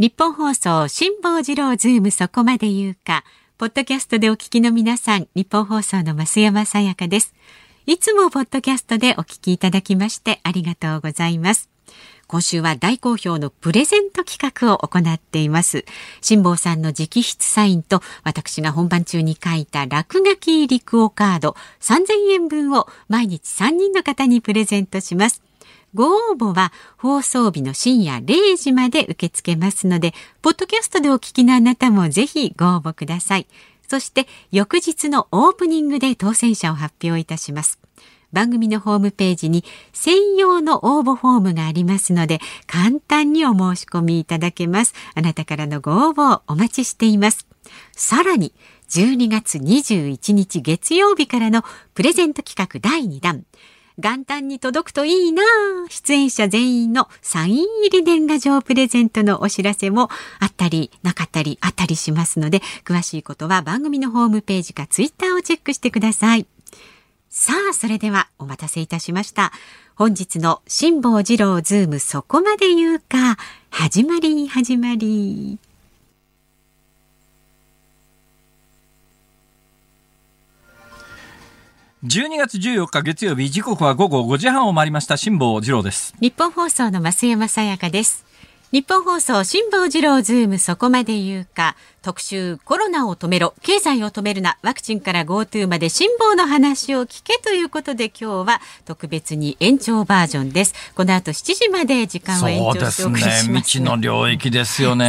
ニッポン放送辛坊治郎ズームそこまで言うかポッドキャストでお聞きの皆さんニッポン放送の増山さやかですいつもポッドキャストでお聞きいただきましてありがとうございます今週は大好評のプレゼント企画を行っています。辛坊さんの直筆サインと私が本番中に書いた落書きクオカード3000円分を毎日3人の方にプレゼントします。ご応募は放送日の深夜0時まで受け付けますので、ポッドキャストでお聞きのあなたもぜひご応募ください。そして翌日のオープニングで当選者を発表いたします。番組のホームページに専用の応募フォームがありますので簡単にお申し込みいただけますあなたからのご応募をお待ちしていますさらに12月21日月曜日からのプレゼント企画第2弾元旦に届くといいな。出演者全員のサイン入り年賀状プレゼントのお知らせもあったりなかったりあったりしますので詳しいことは番組のホームページかツイッターをチェックしてください。さあそれではお待たせいたしました。本日の辛坊治郎ズームそこまで言うか。始まり始まり。12月14日月曜日時刻は午後5時半を回りました。辛坊治郎です。日本放送の増山さやかです。日本放送辛坊治郎ズームそこまで言うか。特集コロナを止めろ経済を止めるなワクチンから GoTo まで辛抱の話を聞けということで今日は特別に延長バージョンです。この後7時まで時間を延長してお送りします。未知の領域ですよね。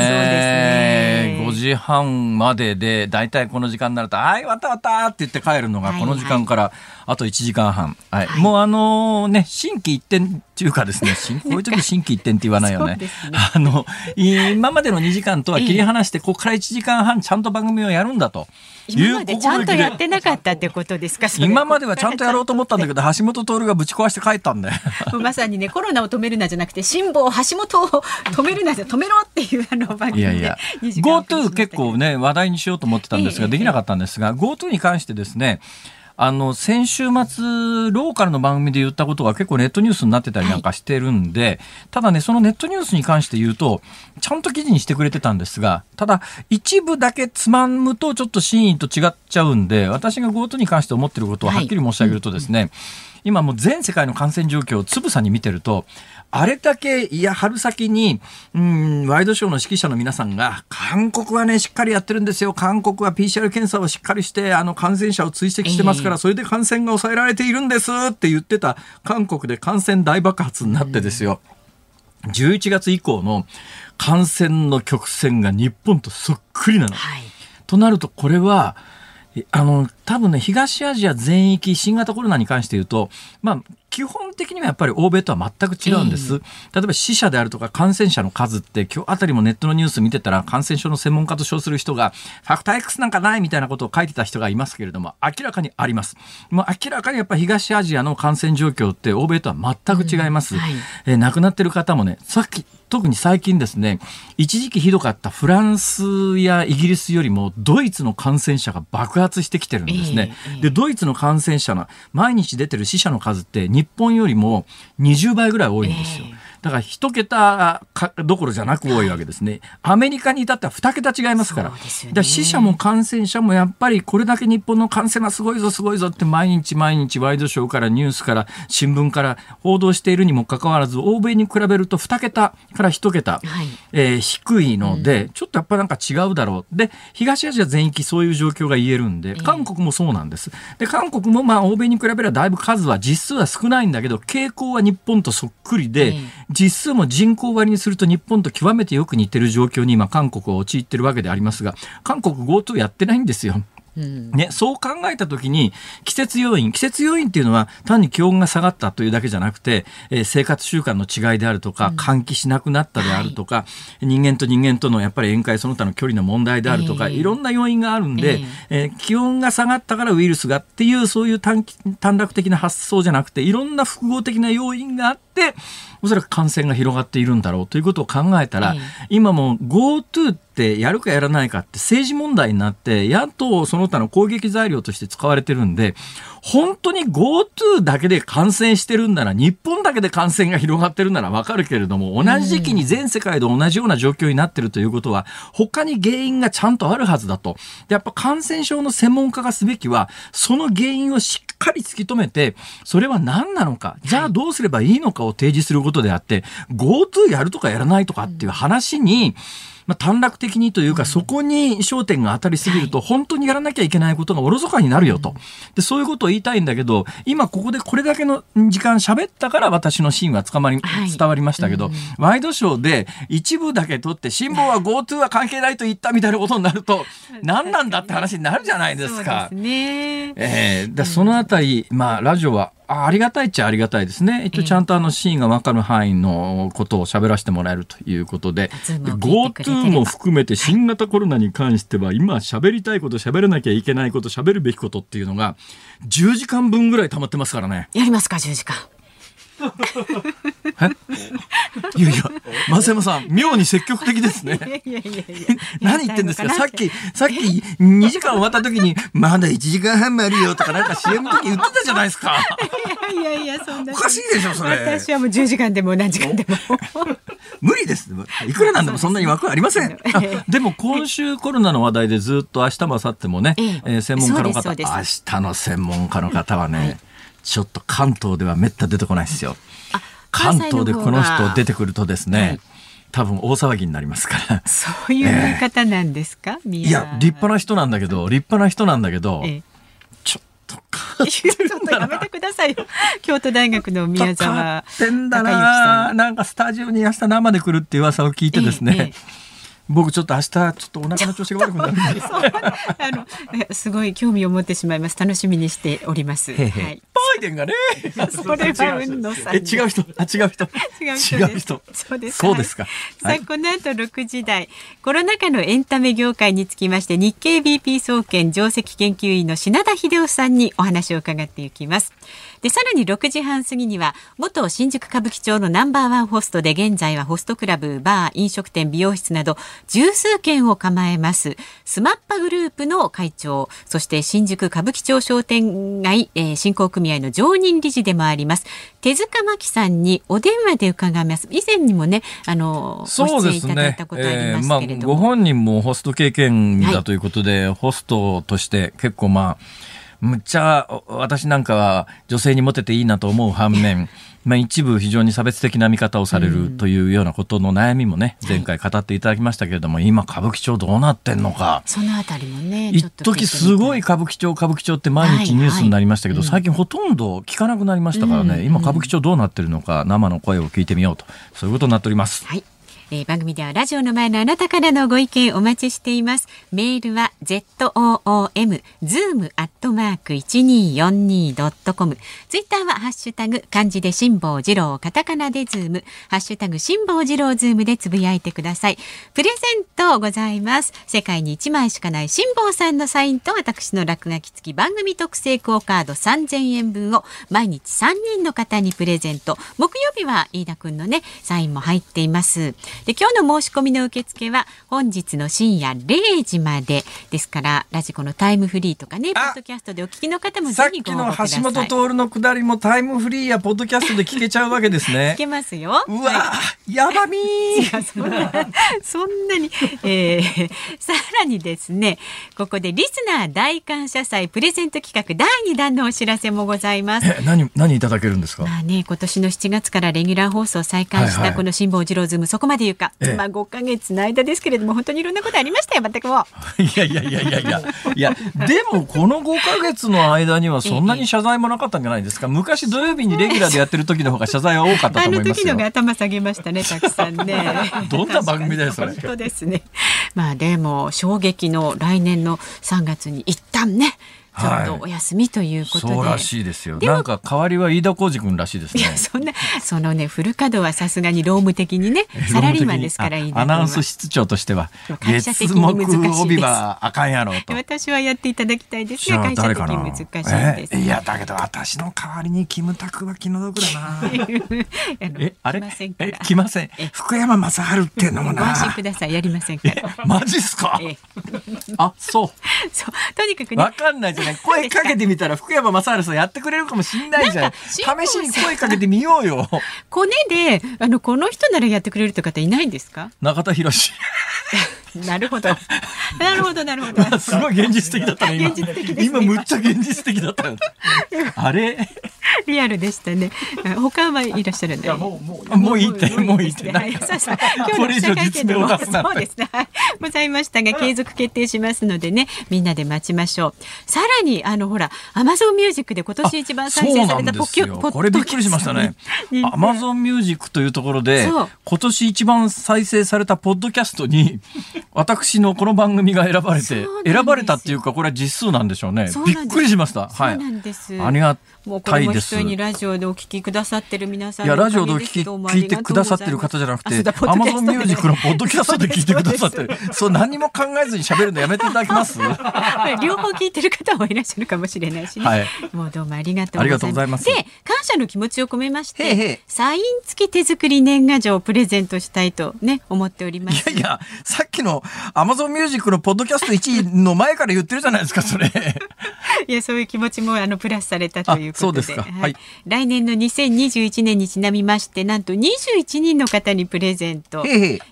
そね。5時半まででだいたいこの時間になるとはいわたわたって言って帰るのがこの時間からあと1時間半、はい、はい、もうあのね心機一転っていうかですね。こういう時心機一転って言わないよね。ね。あの今までの2時間とは切り離してここから1時時間半ちゃんと番組をやるんだと。今までちゃんとやってなかったってことですか今まではちゃんとやろうと思ったんだけど橋本徹がぶち壊して帰ったんだよ まさにねコロナを止めるなじゃなくて辛抱橋本を止めるなじゃ止めろっていうあの番組でいやいや。GoTo 結構ね話題にしようと思ってたんですが、できなかったんですが GoTo に関してですねあの先週末ローカルの番組で言ったことが結構ネットニュースになってたりなんかしてるんで、はい、ただねそのネットニュースに関して言うとちゃんと記事にしてくれてたんですがただ一部だけつまむとちょっと真意と違っちゃうんで私が GoTo に関して思ってることをはっきり申し上げるとですね、はい今もう全世界の感染状況をつぶさに見てるとあれだけ、いや、春先に、うん、ワイドショーの指揮者の皆さんが、韓国はね、しっかりやってるんですよ。韓国は PCR 検査をしっかりして、あの、感染者を追跡してますから、それで感染が抑えられているんですって言ってた、韓国で感染大爆発になってですよ。11月以降の感染の曲線が日本とそっくりなの。はい、となると、これは、あの、多分ね、東アジア全域、新型コロナに関して言うと、まあ、基本的にはやっぱり欧米とは全く違うんです。えー、例えば死者であるとか感染者の数って、今日あたりもネットのニュース見てたら感染症の専門家と称する人が、ファクター X なんかないみたいなことを書いてた人がいますけれども、明らかにあります。もう明らかにやっぱ東アジアの感染状況って欧米とは全く違います。うんはい、えー、亡くなってる方もね、さっき、特に最近ですね、一時期ひどかったフランスやイギリスよりもドイツの感染者が爆発してきてるんですね。えー、で、ドイツの感染者の毎日出てる死者の数って日本よりも20倍ぐらい多いんですよ。えーだから一桁どころじゃなく多いわけですね。アメリカに至っては二桁違いますから。ね、死者も感染者もやっぱりこれだけ日本の感染はすごいぞすごいぞって毎日毎日ワイドショーからニュースから新聞から報道しているにもかかわらず欧米に比べると二桁から一桁、はい、えー、低いので、うん、ちょっとやっぱなんか違うだろう。で、東アジア全域そういう状況が言えるんで、韓国もそうなんです。で、韓国もまあ欧米に比べればだいぶ数は実数は少ないんだけど、傾向は日本とそっくりで、実数も人口割にすると日本と極めてよく似てる状況に今韓国は陥ってるわけでありますが韓国 GoTo やってないんですよ。ね、そう考えたときに季節要因季節要因っていうのは単に気温が下がったというだけじゃなくて、えー、生活習慣の違いであるとか、換気しなくなったであるとか、はい、人間と人間とのやっぱり宴会その他の距離の問題であるとか、えー、いろんな要因があるんで、えー、えー、気温が下がったからウイルスがっていうそういう短短絡的な発想じゃなくていろんな複合的な要因があっておそらく感染が広がっているんだろうということを考えたら、今も GoTo ってってやるかやらないかって政治問題になって野党その他の攻撃材料として使われてるんで本当に GoTo だけで感染してるんなら日本だけで感染が広がってるならわかるけれども同じ時期に全世界で同じような状況になってるということは他に原因がちゃんとあるはずだと。やっぱ感染症の専門家がすべきはその原因をしっかり突き止めてそれは何なのかじゃあどうすればいいのかを提示することであって GoTo やるとかやらないとかっていう話に、まあ、短絡的にというか、そこに焦点が当たりすぎると、本当にやらなきゃいけないことがおろそかになるよと。で、そういうことを言いたいんだけど、今ここでこれだけの時間喋ったから私の芯は捕まり、伝わりましたけど、ワイドショーで一部だけ取って、辛抱は GoTo は関係ないと言ったみたいなことになると、何なんだって話になるじゃないですか。そうですね。えー、でそのあたり、まあ、ラジオはありがたいっちゃありがたいですね。一応ちゃんとあのシーンが分かる範囲のことを喋らせてもらえるということで、GoTo も含めて新型コロナに関しては、今喋りたいこと、喋らなきゃいけないこと、喋るべきことっていうのが、10時間分ぐらい溜まってますからね。やりますか、10時間。いやいや、増山さん、妙に積極的ですね。何言ってんですか？さっき、さっき2時間終わった時に、まだ1時間半もあるよとかなんか CM の時言ってたじゃないですか。いやいや、そんな。おかしいでしょ、それ。私はもう10時間でも何時間でも。無理です。いくらなんでもそんなに枠ありません。でも今週コロナの話題でずっと明日も明後日もね、えー、専門家の方、明日の専門家の方はね、はいちょっと関東ではめった出てこないですよ。関東でこの人出てくるとですね、はい、多分大騒ぎになりますから。そういう方なんですか、えー、いや、立派な人なんだけど、立派な人なんだけど、えー、ちょっとちょっとやめてくださいよ。京都大学の宮沢ってんだな。なんかスタジオに明日生で来るって噂を聞いてですね。えーえー僕ちょっと明日ちょっとお腹の調子が悪くなるんです。あのすごい興味を持ってしまいます。楽しみにしております。はい。バイデンがね。それは運の差。え違う人あ違う人違う人。そうです。そうですか。さあこの後六時台コロナ禍のエンタメ業界につきまして日経 BP 総研上席研究員の品田秀夫さんにお話を伺っていきます。でさらに6時半過ぎには元新宿歌舞伎町のナンバーワンホストで現在はホストクラブバー飲食店美容室など十数件を構えます。スマッパグループの会長そして新宿歌舞伎町商店街、えー、振興組合の常任理事でもあります。手塚真紀さんにお電話で伺います。以前にもねあのそうですね、えーまあ、ご本人もホスト経験だということで、はい、ホストとして結構まあむっちゃ私なんかは女性にモテていいなと思う反面、まあ、一部非常に差別的な見方をされるというようなことの悩みもね、前回語っていただきましたけれども、今歌舞伎町どうなってんのか。そのあたりもね。一時すごい歌舞伎町歌舞伎町って毎日ニュースになりましたけど、最近ほとんど聞かなくなりましたからね、今歌舞伎町どうなってるのか生の声を聞いてみようと、そういうことになっております。はいえー、番組ではラジオの前のあなたからのご意見お待ちしています。メールは zoom zoom アットマーク一二四二ドットコム。ツイッターはハッシュタグ漢字で辛坊治郎カタカナでズームハッシュタグ辛坊治郎ズームでつぶやいてください。プレゼントございます。世界に一枚しかない辛坊さんのサインと私の落書き付き番組特製クオカード三千円分を毎日三人の方にプレゼント。木曜日は飯田くんのねサインも入っています。で今日の申し込みの受付は本日の深夜0時まで。ですからラジコのタイムフリーとかねポッドキャストでお聞きの方もさっきの橋本徹のくだりもタイムフリーやポッドキャストで聞けちゃうわけですね。聞けますよ。うわ、はい、やばみそんなそんなに、えー、さらにですねここでリスナー大感謝祭プレゼント企画第2弾のお知らせもございます。何何いただけるんですか？まあね今年の7月からレギュラー放送再開したこの辛坊治郎ズームそこまで言うか、ええ、まあ5か月の間ですけれども本当にいろんなことありましたよ全くも いやいやいやいやいや。いやでもこの5か月の間にはそんなに謝罪もなかったんじゃないですか。昔土曜日にレギュラーでやってる時の方が謝罪は多かったと思いますよ。あの時のが頭下げましたねたくさんね。どんな番組だよそれ。本当ですね。まあでも衝撃の来年の3月に一旦ねちょっとお休みということで、そうらしいですよなんか代わりは飯田浩二君らしいですね。いやそんなそのねフル稼働はさすがに労務的にねサラリーマンですからアナウンス室長としては会社的月に難しいです。木帯はあかんやろうと。私はやっていただきたいですが会社的に難しいです、えいやだけど私の代わりにキムタクは気の毒だな。えあれ？来ませんから。え来ません？え福山雅治っていうのもご安心なください。やりませんから。えマジっすか？ええ。あそう。そう。とにかくねわかんないじゃない声かけてみたら福山雅治さんやってくれるかもしんないじゃん。なん試しに声かけてみようよ。コネであのこの人ならやってくれるって方いないんですか？中田博士 なるほど。なるほどなるほど。すごい現実的だったね今。現実的ですね。今むっちゃ現実的だったよ あれ？リアルでしたね。他はいらっしゃるんで。もうもうもういいってもういいって。はいそうそう今日の記者会見でもそうですね。はい。ございましたが継続決定しますのでね。みんなで待ちましょう。さらにあのほらアマゾンミュージックで今年一番再生されたポッキュポッこれびっくりしましたね。アマゾンミュージックというところで今年一番再生されたポッドキャストに、私のこの番組が選ばれて選ばれたっていうか、これは実数なんでしょうね。びっくりしました。はい。ありがもうこれも一にラジオでお聞きくださってる皆さんいや、のラジオでお聞き、聞いてくださってる方じゃなくてアマゾンミュージックのポッドキャストで聞いてくださってる。そう、何も考えずに喋るのやめていただけます両方聞いてる方もいらっしゃるかもしれないしね。はいもうどうもありがとうございますで、感謝の気持ちを込めまして、サイン付き手作り年賀状をプレゼントしたいとね、思っております。いやいや、さっきのアマゾンミュージックのポッドキャスト1位の前から言ってるじゃないですか、それ。いやそういう気持ちもあのプラスされたということであそうですかはい。来年の2021年にちなみましてなんと21人の方にプレゼント。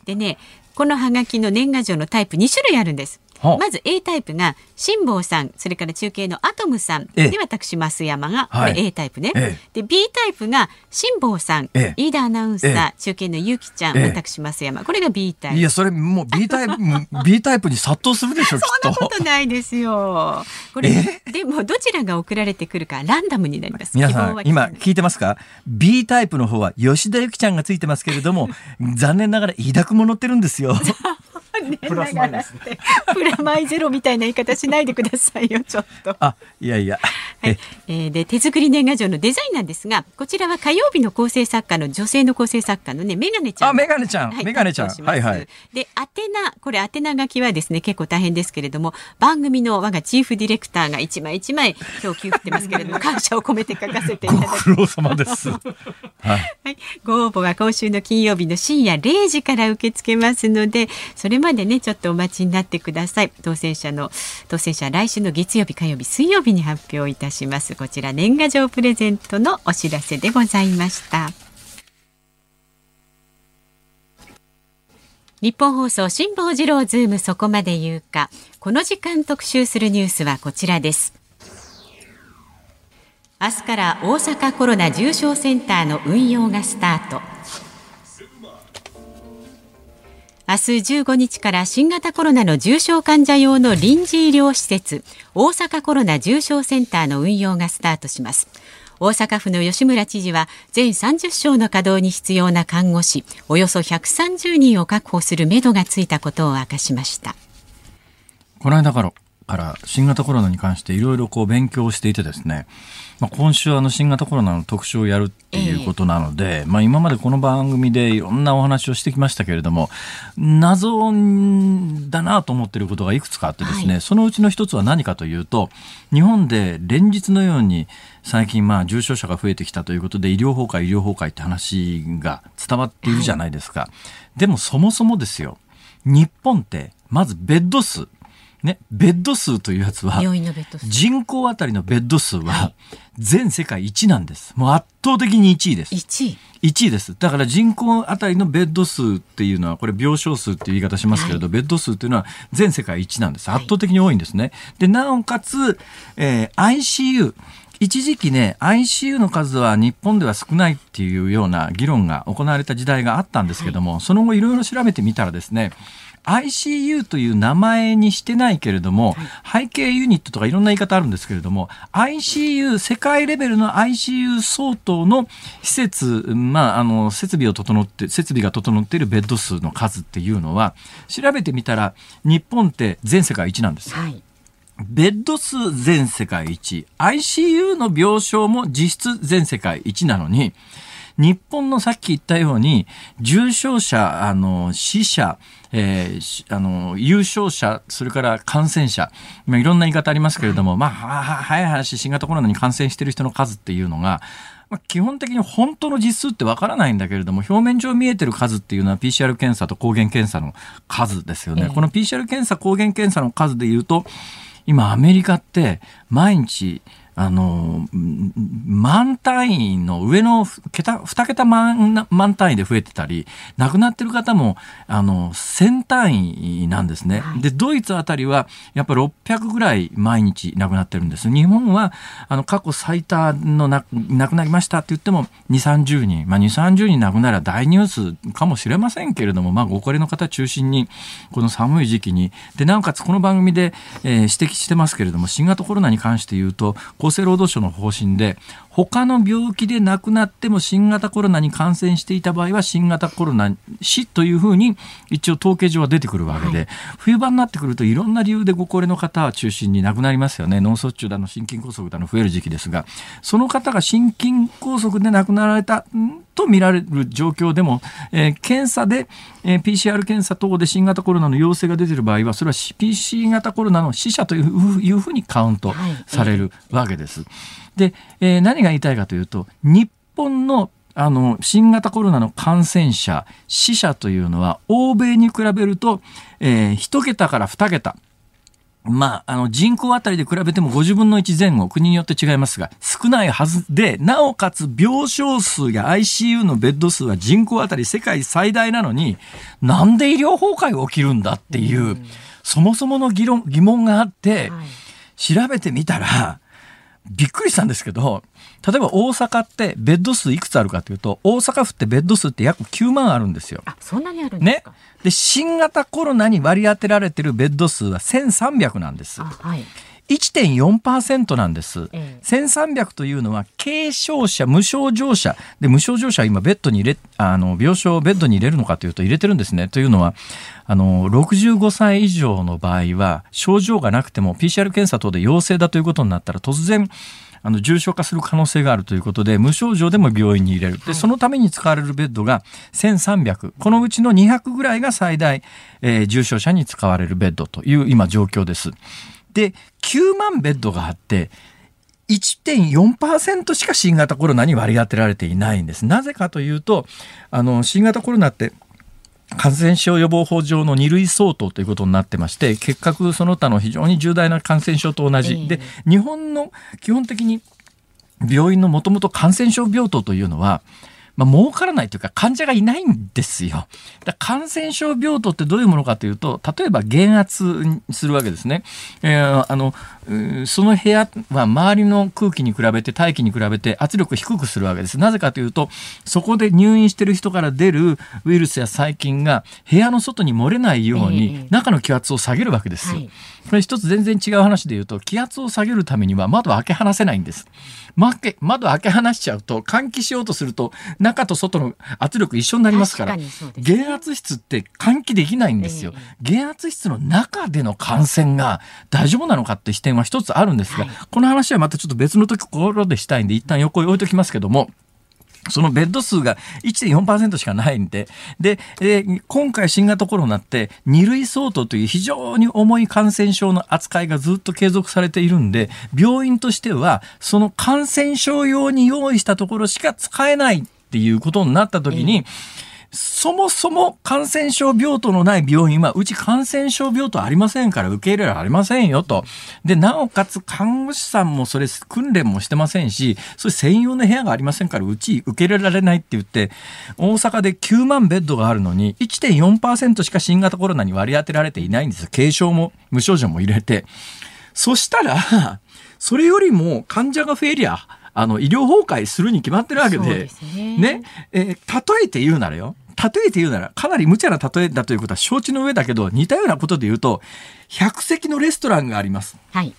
でねこのハガキの年賀状のタイプ2種類あるんです。はあまず A タイプが辛坊さんそれから中継のアトムさん。ええ。で私増山がこはい。れ A タイプね、えで B タイプが辛坊さん、ええ。飯田アナウンサー、え中継のゆきちゃん、ええ。私増山。これが B タイプ。いや、それもう B タイプ、B タイプに殺到するでしょ、きっそんなと。ことないですよ。これでもどちらが送られてくるかランダムになります。皆さん今聞いてますか？B タイプの方は吉田ゆきちゃんがついてますけれども 残念ながら飯田君も乗ってるんですよプラスマイナス プラマイゼロみたいな言い方しないでくださいよちょっと。あいやいや、はい、えーで手作り年賀状のデザインなんですがこちらは火曜日の構成作家の女性の構成作家のねメガネちゃん。あメガネちゃん、はいメガネちゃん。はいはい。で宛名これ宛名書きはですね結構大変ですけれども番組の我がチーフディレクターが一枚一枚今日給付ってますけれども 感謝を込めて書かせていたごだき苦労様です。はい。はい、ご応募は今週の金曜日の深夜0時から受け付けますのでそれまででねちょっとお待ちになってください。当選者の当選者来週の月曜日火曜日水曜日に発表いたします。こちら年賀状プレゼントのお知らせでございました。ニッポン放送辛坊治郎ズームそこまで言うか。この時間特集するニュースはこちらです。明日から大阪コロナ重症センターの運用がスタート。明日15日から新型コロナの重症患者用の臨時医療施設大阪コロナ重症センターの運用がスタートします。大阪府の吉村知事は全30床の稼働に必要な看護師およそ130人を確保するめどがついたことを明かしました。この間からから新型コロナに関していろいろこう勉強していてですね、まあ、今週あの新型コロナの特集をやるっていうことなので、まあ、今までこの番組でいろんなお話をしてきましたけれども謎だなと思っていることがいくつかあってですね、はい。そのうちの一つは何かというと日本で連日のように最近まあ重症者が増えてきたということで医療崩壊医療崩壊って話が伝わっているじゃないですか、でもそもそもですよ。日本ってまずベッド数ね、ベッド数というやつは人口あたりのベッド数は全世界1なんです。もう圧倒的に1位です。1位1位です。だから人口あたりのベッド数っていうのは、これ病床数っていう言い方しますけれど、ベッド数っていうのは全世界1なんです。圧倒的に多いんですね。で、なおかつ、えー ICU。一時期ね、ICU の数は日本では少ないっていうような議論が行われた時代があったんですけども、その後いろいろ調べてみたらですね、ICU という名前にしてないけれども、背景ユニットとかいろんな言い方あるんですけれども、ICU、世界レベルの ICU 相当の施設、まあ、あの、設備を整って、設備が整っているベッド数の数っていうのは、調べてみたら、日本って全世界一なんですよ。はい。ベッド数全世界一、ICU の病床も実質全世界一なのに、日本のさっき言ったように、重症者、あの、死者、えー、あの、優勝者、それから感染者、まあ、いろんな言い方ありますけれども、はい、まあ、早い話、新型コロナに感染している人の数っていうのが、まあ、基本的に本当の実数ってわからないんだけれども、表面上見えてる数っていうのは PCR 検査と抗原検査の数ですよね。えー、この PCR 検査、抗原検査の数で言うと、今アメリカって毎日あの、万単位の上の桁、二桁万万単位で増えてたり、亡くなってる方も、あの、千単位なんですね。で、ドイツあたりは、やっぱり600ぐらい毎日亡くなってるんです。日本は、あの、過去最多のな亡くなりましたって言っても、2、30人。まあ、2、30人亡くなら大ニュースかもしれませんけれども、まあ、ご高齢の方中心に、この寒い時期に、で、なおかつこの番組で、えー、指摘してますけれども、新型コロナに関して言うと、厚生労働省の方針で他の病気で亡くなっても新型コロナに感染していた場合は新型コロナ死というふうに一応統計上は出てくるわけで、はい、冬場になってくるといろんな理由でご高齢の方は中心に亡くなりますよね。脳卒中だの心筋梗塞だの増える時期ですがその方が心筋梗塞で亡くなられたと見られる状況でも、えー、検査で、えー、PCR 検査等で新型コロナの陽性が出ている場合はそれは PC 型コロナの死者というふうにカウントされるわけです。で、えー、何が言いたいかというと日本のあの新型コロナの感染者死者というのは欧米に比べると、えー、1桁から2桁まあ、あの人口あたりで比べても50分の1前後、国によって違いますが、少ないはずで、なおかつ病床数や ICU のベッド数は人口あたり世界最大なのに、なんで医療崩壊が起きるんだっていう、そもそもの議論疑問があって、調べてみたら、びっくりしたんですけど、例えば大阪ってベッド数いくつあるかというと、大阪府ってベッド数って約9万あるんですよ。あ、そんなにあるんですか、ね、で、新型コロナに割り当てられてるベッド数は1300なんです。はい。1.4%なんです、ええ、1300というのは軽症者無症状者。で無症状者は今ベッドに入れあの病床をベッドに入れるのかというと入れてるんですね。というのはあの65歳以上の場合は症状がなくても PCR 検査等で陽性だということになったら突然あの重症化する可能性があるということで無症状でも病院に入れる。でそのために使われるベッドが1300このうちの200ぐらいが最大、えー、重症者に使われるベッドという今状況です。で9万ベッドがあって1.4%しか新型コロナに割り当てられていないんです。なぜかというとあの新型コロナって感染症予防法上の2類相当ということになってまして結核その他の非常に重大な感染症と同じ、えー、で日本の基本的に病院のもともと感染症病棟というのはまあ、儲からないというか患者がいないんですよ。だ感染症病棟ってどういうものかというと、例えば減圧するわけですね。えー、あの、その部屋は周りの空気に比べて、大気に比べて圧力低くするわけです。なぜかというと、そこで入院してる人から出るウイルスや細菌が部屋の外に漏れないように、中の気圧を下げるわけですよ。はいこれ一つ全然違う話で言うと気圧を下げるためには窓を開け放せないんです。窓開け放しちゃうと換気しようとすると中と外の圧力一緒になりますから、ね、減圧室って換気できないんですよ、えー、減圧室の中での感染が大丈夫なのかって視点は一つあるんですが、はい、この話はまたちょっと別のところでしたいんで一旦横に置いときますけどもそのベッド数が1.4%しかないんで、で、えー、今回新型コロナって2類相当という非常に重い感染症の扱いがずっと継続されているんで、病院としてはその感染症用に用意したところしか使えないっていうことになった時に、えーそもそも感染症病棟のない病院は、うち感染症病棟ありませんから受け入れられませんよと。で、なおかつ看護師さんもそれ訓練もしてませんし、それ専用の部屋がありませんから、うち受け入れられないって言って、大阪で9万ベッドがあるのに、1.4%しか新型コロナに割り当てられていないんです。軽症も無症状も入れて。そしたら、それよりも患者が増えりゃ、あの医療崩壊するに決まってるわけで、ねね、えー、例えて言うならよ、例えて言うなら、かなり無茶な例えだということは承知の上だけど、似たようなことで言うと、100席のレストランがあります。はい。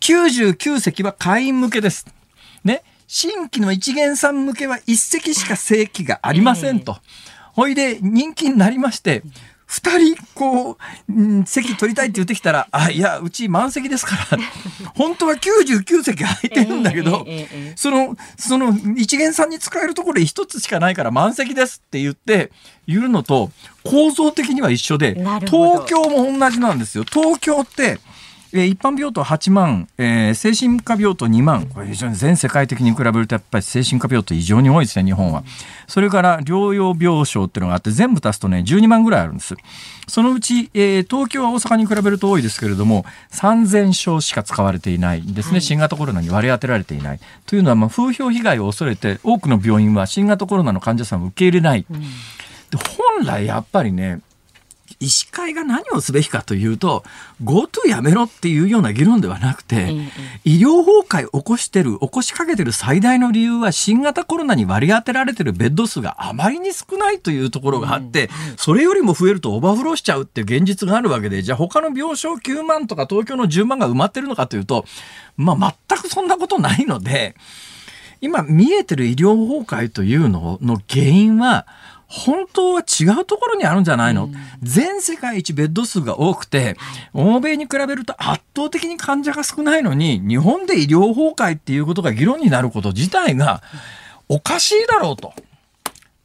99席は会員向けです。ね。新規の一元さん向けは1席しか席がありませんと。ほいで、人気になりまして、二人、こう、うん、席取りたいって言ってきたら、あ、いや、うち満席ですから、本当は99席空いてるんだけど、その、その、一元さんに使えるところで一つしかないから満席ですって言って、言うのと、構造的には一緒で、東京も同じなんですよ。東京って、え一般病棟8万、えー、精神科病棟2万、これ非常に全世界的に比べるとやっぱり精神科病棟異常に多いですね、日本は。それから療養病床っていうのがあって全部足すとね、12万ぐらいあるんです。そのうち、えー、東京は大阪に比べると多いですけれども、3000床しか使われていないんですね、はい、新型コロナに割り当てられていない。というのは、まあ、風評被害を恐れて、多くの病院は新型コロナの患者さんを受け入れない。うん、で本来やっぱりね、医師会が何をすべきかというと GoTo やめろっていうような議論ではなくて、うんうん、医療崩壊を起こしてる起こしかけてる最大の理由は新型コロナに割り当てられてるベッド数があまりに少ないというところがあって、うんうん、それよりも増えるとオーバーフローしちゃうっていう現実があるわけでじゃあ他の病床9万とか東京の10万が埋まってるのかというと、まあ、全くそんなことないので今見えてる医療崩壊というのの原因は本当は違うところにあるんじゃないの、うん、全世界一ベッド数が多くて、欧米に比べると圧倒的に患者が少ないのに、日本で医療崩壊っていうことが議論になること自体がおかしいだろうと。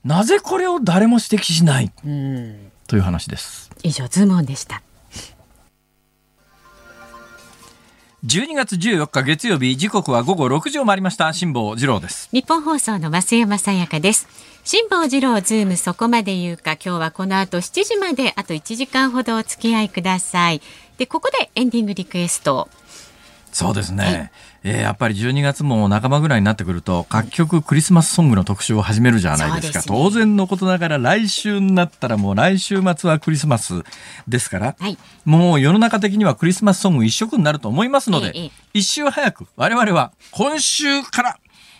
なぜこれを誰も指摘しない、うん、という話です。以上、ズームオンでした。12月14日月曜日時刻は午後6時を回りました。辛坊治郎です。ニッポン放送の増山さやかです。辛坊治郎ズームそこまで言うか今日はこの後7時まであと1時間ほどお付き合いください。でここでエンディングリクエスト。そうですね、はい。えー、やっぱり12月も半ばぐらいになってくると各局クリスマスソングの特集を始めるじゃないですか、すね、当然のことながら来週になったらもう来週末はクリスマスですから、はい、もう世の中的にはクリスマスソング一色になると思いますので、ええ、一週早く我々は今週から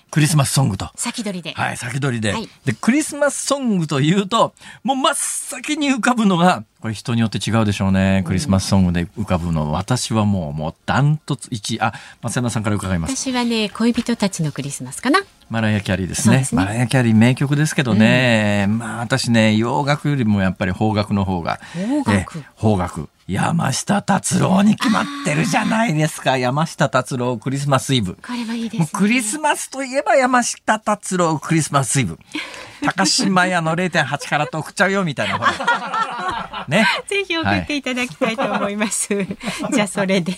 クリスマスソングと。先取りで。はい、先取りで。はい、で、クリスマスソングというと、もう真っ先に浮かぶのが、これ人によって違うでしょうね。クリスマスソングで浮かぶの。私はもう、もうダントツ1位。あ、松山さんから伺います。私はね、恋人たちのクリスマスかな。マライア・キャリーですね。すねマライア・キャリー名曲ですけどね、うん、まあ私ね、洋楽よりもやっぱり邦楽の方が。邦楽？山下達郎に決まってるじゃないですか。山下達郎クリスマスイブ。これはいいです、ね、クリスマスといえば山下達郎クリスマスイブ。高島屋の0.8カラット送っちゃうよみたいな。ね。ぜひ送っていただきたいと思います。はい、じゃあそれで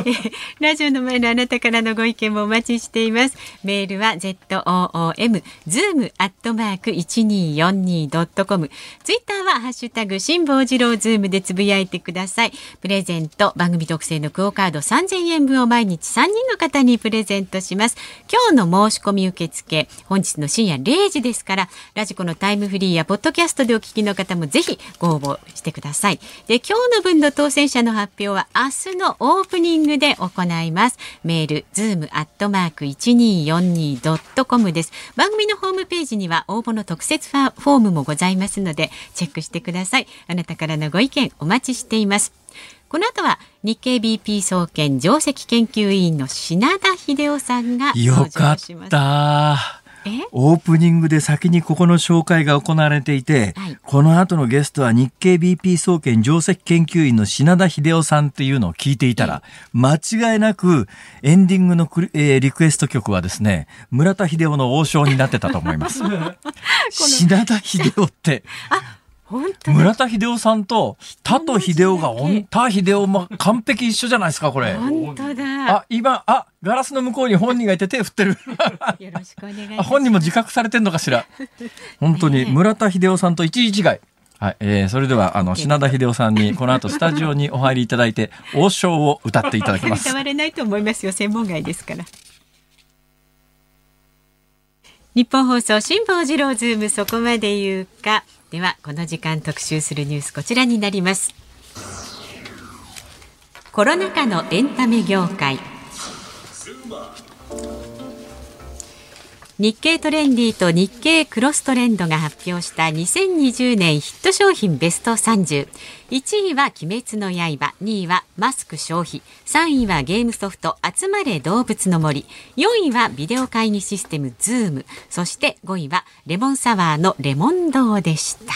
ラジオの前のあなたからのご意見もお待ちしています。メールは z o o m zoom アットマーク一二四二ドットコム。ツイッターはハッシュタグ辛坊治郎ズームでつぶやいてください。プレゼント番組特製のクオカード三千円分を毎日三人の方にプレゼントします。今日の申し込み受付本日の深夜零時ですからラジコのタイムフリーやポッドキャストでお聞きの方もぜひご応募してください。で、今日の分の当選者の発表は明日のオープニングで行います。メール、ズームアットマーク 1242.com です。番組のホームページには応募の特設フォームもございますので、チェックしてください。あなたからのご意見お待ちしています。この後は日経 BP 総研上席研究員の品田秀夫さんがよかったオープニングで先にここの紹介が行われていて、はい、この後のゲストは日経 BP 総研上席研究員の品田秀夫さんっていうのを聞いていたら、間違いなくエンディングのえー、リクエスト曲はですね、村田秀夫の王将になってたと思います。品田秀夫って。村田秀夫さんと田と秀夫が田秀夫も完璧一緒じゃないですかこれ。本当だ。あ今あガラスの向こうに本人がいて手振ってる。よろしくお願いします。本人も自覚されてんのかしら。本当に村田秀夫さんと一時違い。はい、えー、それではあの品田秀夫さんにこの後スタジオにお入りいただいて 王将を歌っていただきます。歌われないと思いますよ専門外ですから。ニッポン放送辛坊治郎ズームそこまで言うかではこの時間特集するニュースこちらになります。コロナ禍のエンタメ業界。日経トレンディと日経クロストレンドが発表した2020年ヒット商品ベスト30。1位は鬼滅の刃、2位はマスク消毒、3位はゲームソフト。あつまれどうぶつの森、4位はビデオ会議システムズーム、そして5位はレモンサワーのレモン堂でした。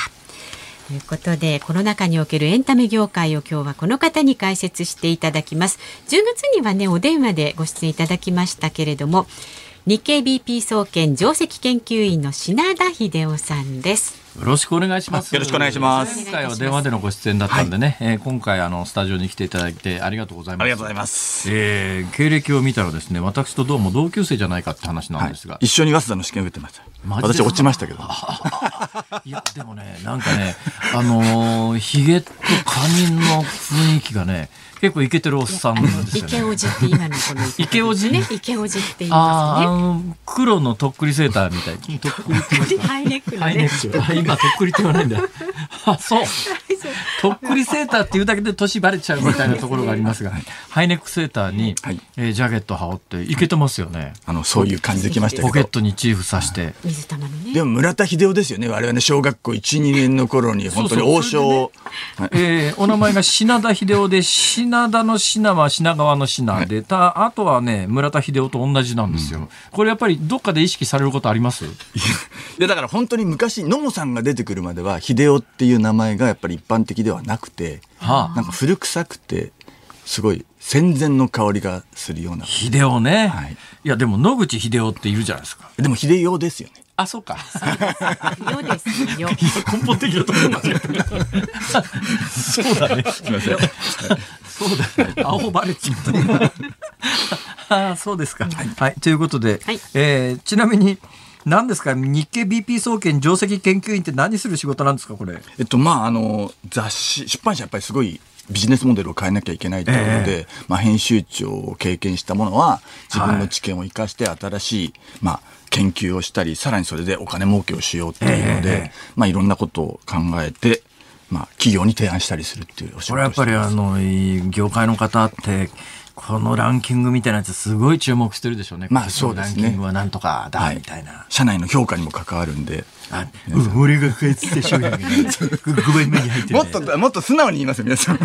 ということでこの中におけるエンタメ業界を今日はこの方に解説していただきます。10月にはねお電話でご出演いただきましたけれども日経 BP 総研上席研究員の品田秀夫さんですよろしくお願いします。よろしくお願いします。前回は電話でのご出演だったんでね、はい、えー、今回あのスタジオに来ていただいてありがとうございます。ありがとうございます。えー、経歴を見たらですね、私とどうも同級生じゃないかって話なんですが、はい、一緒に早稲田の試験を受けてました。私落ちましたけど。いやでもね、なんかね、あのー、ヒゲとカニの雰囲気がね。結構イケてるおっさんですよね。池おじって今のこのイケおじね。池おじって言いますね。あの黒のとっくりセーターみたい。とっくりハイネックのね。今とっくりって言わないんだ。あ、そう。とっくりセーターっていうだけで年バレちゃうみたいなところがありますが、ハイネックセーターに、はい、えー、ジャケット羽織っていけてますよね。あのそういう感じできましたポケットにチーフさして。水玉のね。でも村田秀夫ですよね。我々小学校一二年の頃に本当に王将を。えー、お名前が品田秀夫で品田の品は品川の品で、たあとはね村田秀夫と同じなんですよ、うん、これやっぱりどっかで意識されることあります？いやだから本当に昔野茂さんが出てくるまでは秀夫っていう名前がやっぱり一般的ではなくて、はあ、なんか古臭くてすごい戦前の香りがするような。秀夫ね、はい、いやでも野口秀夫っているじゃないですか。でも秀夫ですよね。あ、そうか。よですよ。根本的なところ間違ってる。そうだね。すみません。そうだね。青バレちゃ あ、そうですか。はい、はい、ということで、はい、えー、ちなみに。何ですか？日経 BP 総研上席研究員って何する仕事なんですか？これ。えっとまああの雑誌出版社やっぱりすごいビジネスモデルを変えなきゃいけないということで、えー、まあ、編集長を経験したものは自分の知見を生かして新しい、はい、まあ、研究をしたりさらにそれでお金儲けをしようっていうので、えー、まあ、いろんなことを考えて、まあ、企業に提案したりするっていうお仕事これやっぱりあの業界の方ってこのランキングみたいなやつすごい注目してるでしょうね。まあそうですね。ランキングはなんとかだみたいな、はい、社内の評価にも関わるんで。あ、俺が買い付け商品が5倍目に入ってる、もっと、もっと素直に言いますよ、皆さん。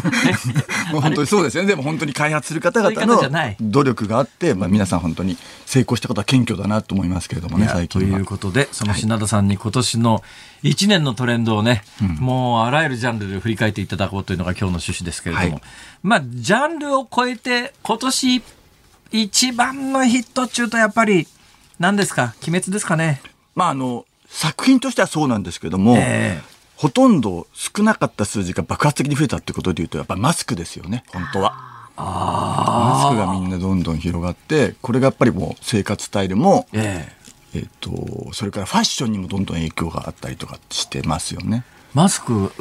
もう本当にそうですよね。でも本当に開発する方々の努力があって、まあ皆さん。本当に成功したことは謙虚だなと思いますけれどもね、最近ということで、その品田さん。に今年の1年のトレンドをね、はい、もうあらゆるジャンルで振り返っていただこうというのが今日の趣旨ですけれども、はい、まあ、ジャンルを超えて今年一番のヒット中とやっぱり何ですか鬼滅ですかね。まああの作品としてはそうなんですけども、えー、ほとんど少なかった数字が爆発的に増えたってことでいうとやっぱマスクですよね本当は。マスクがみんなどんどん広がってこれがやっぱりもう生活スタイルも、えー、えーとそれからファッションにもどんどん影響があったりとかしてますよね。マスク、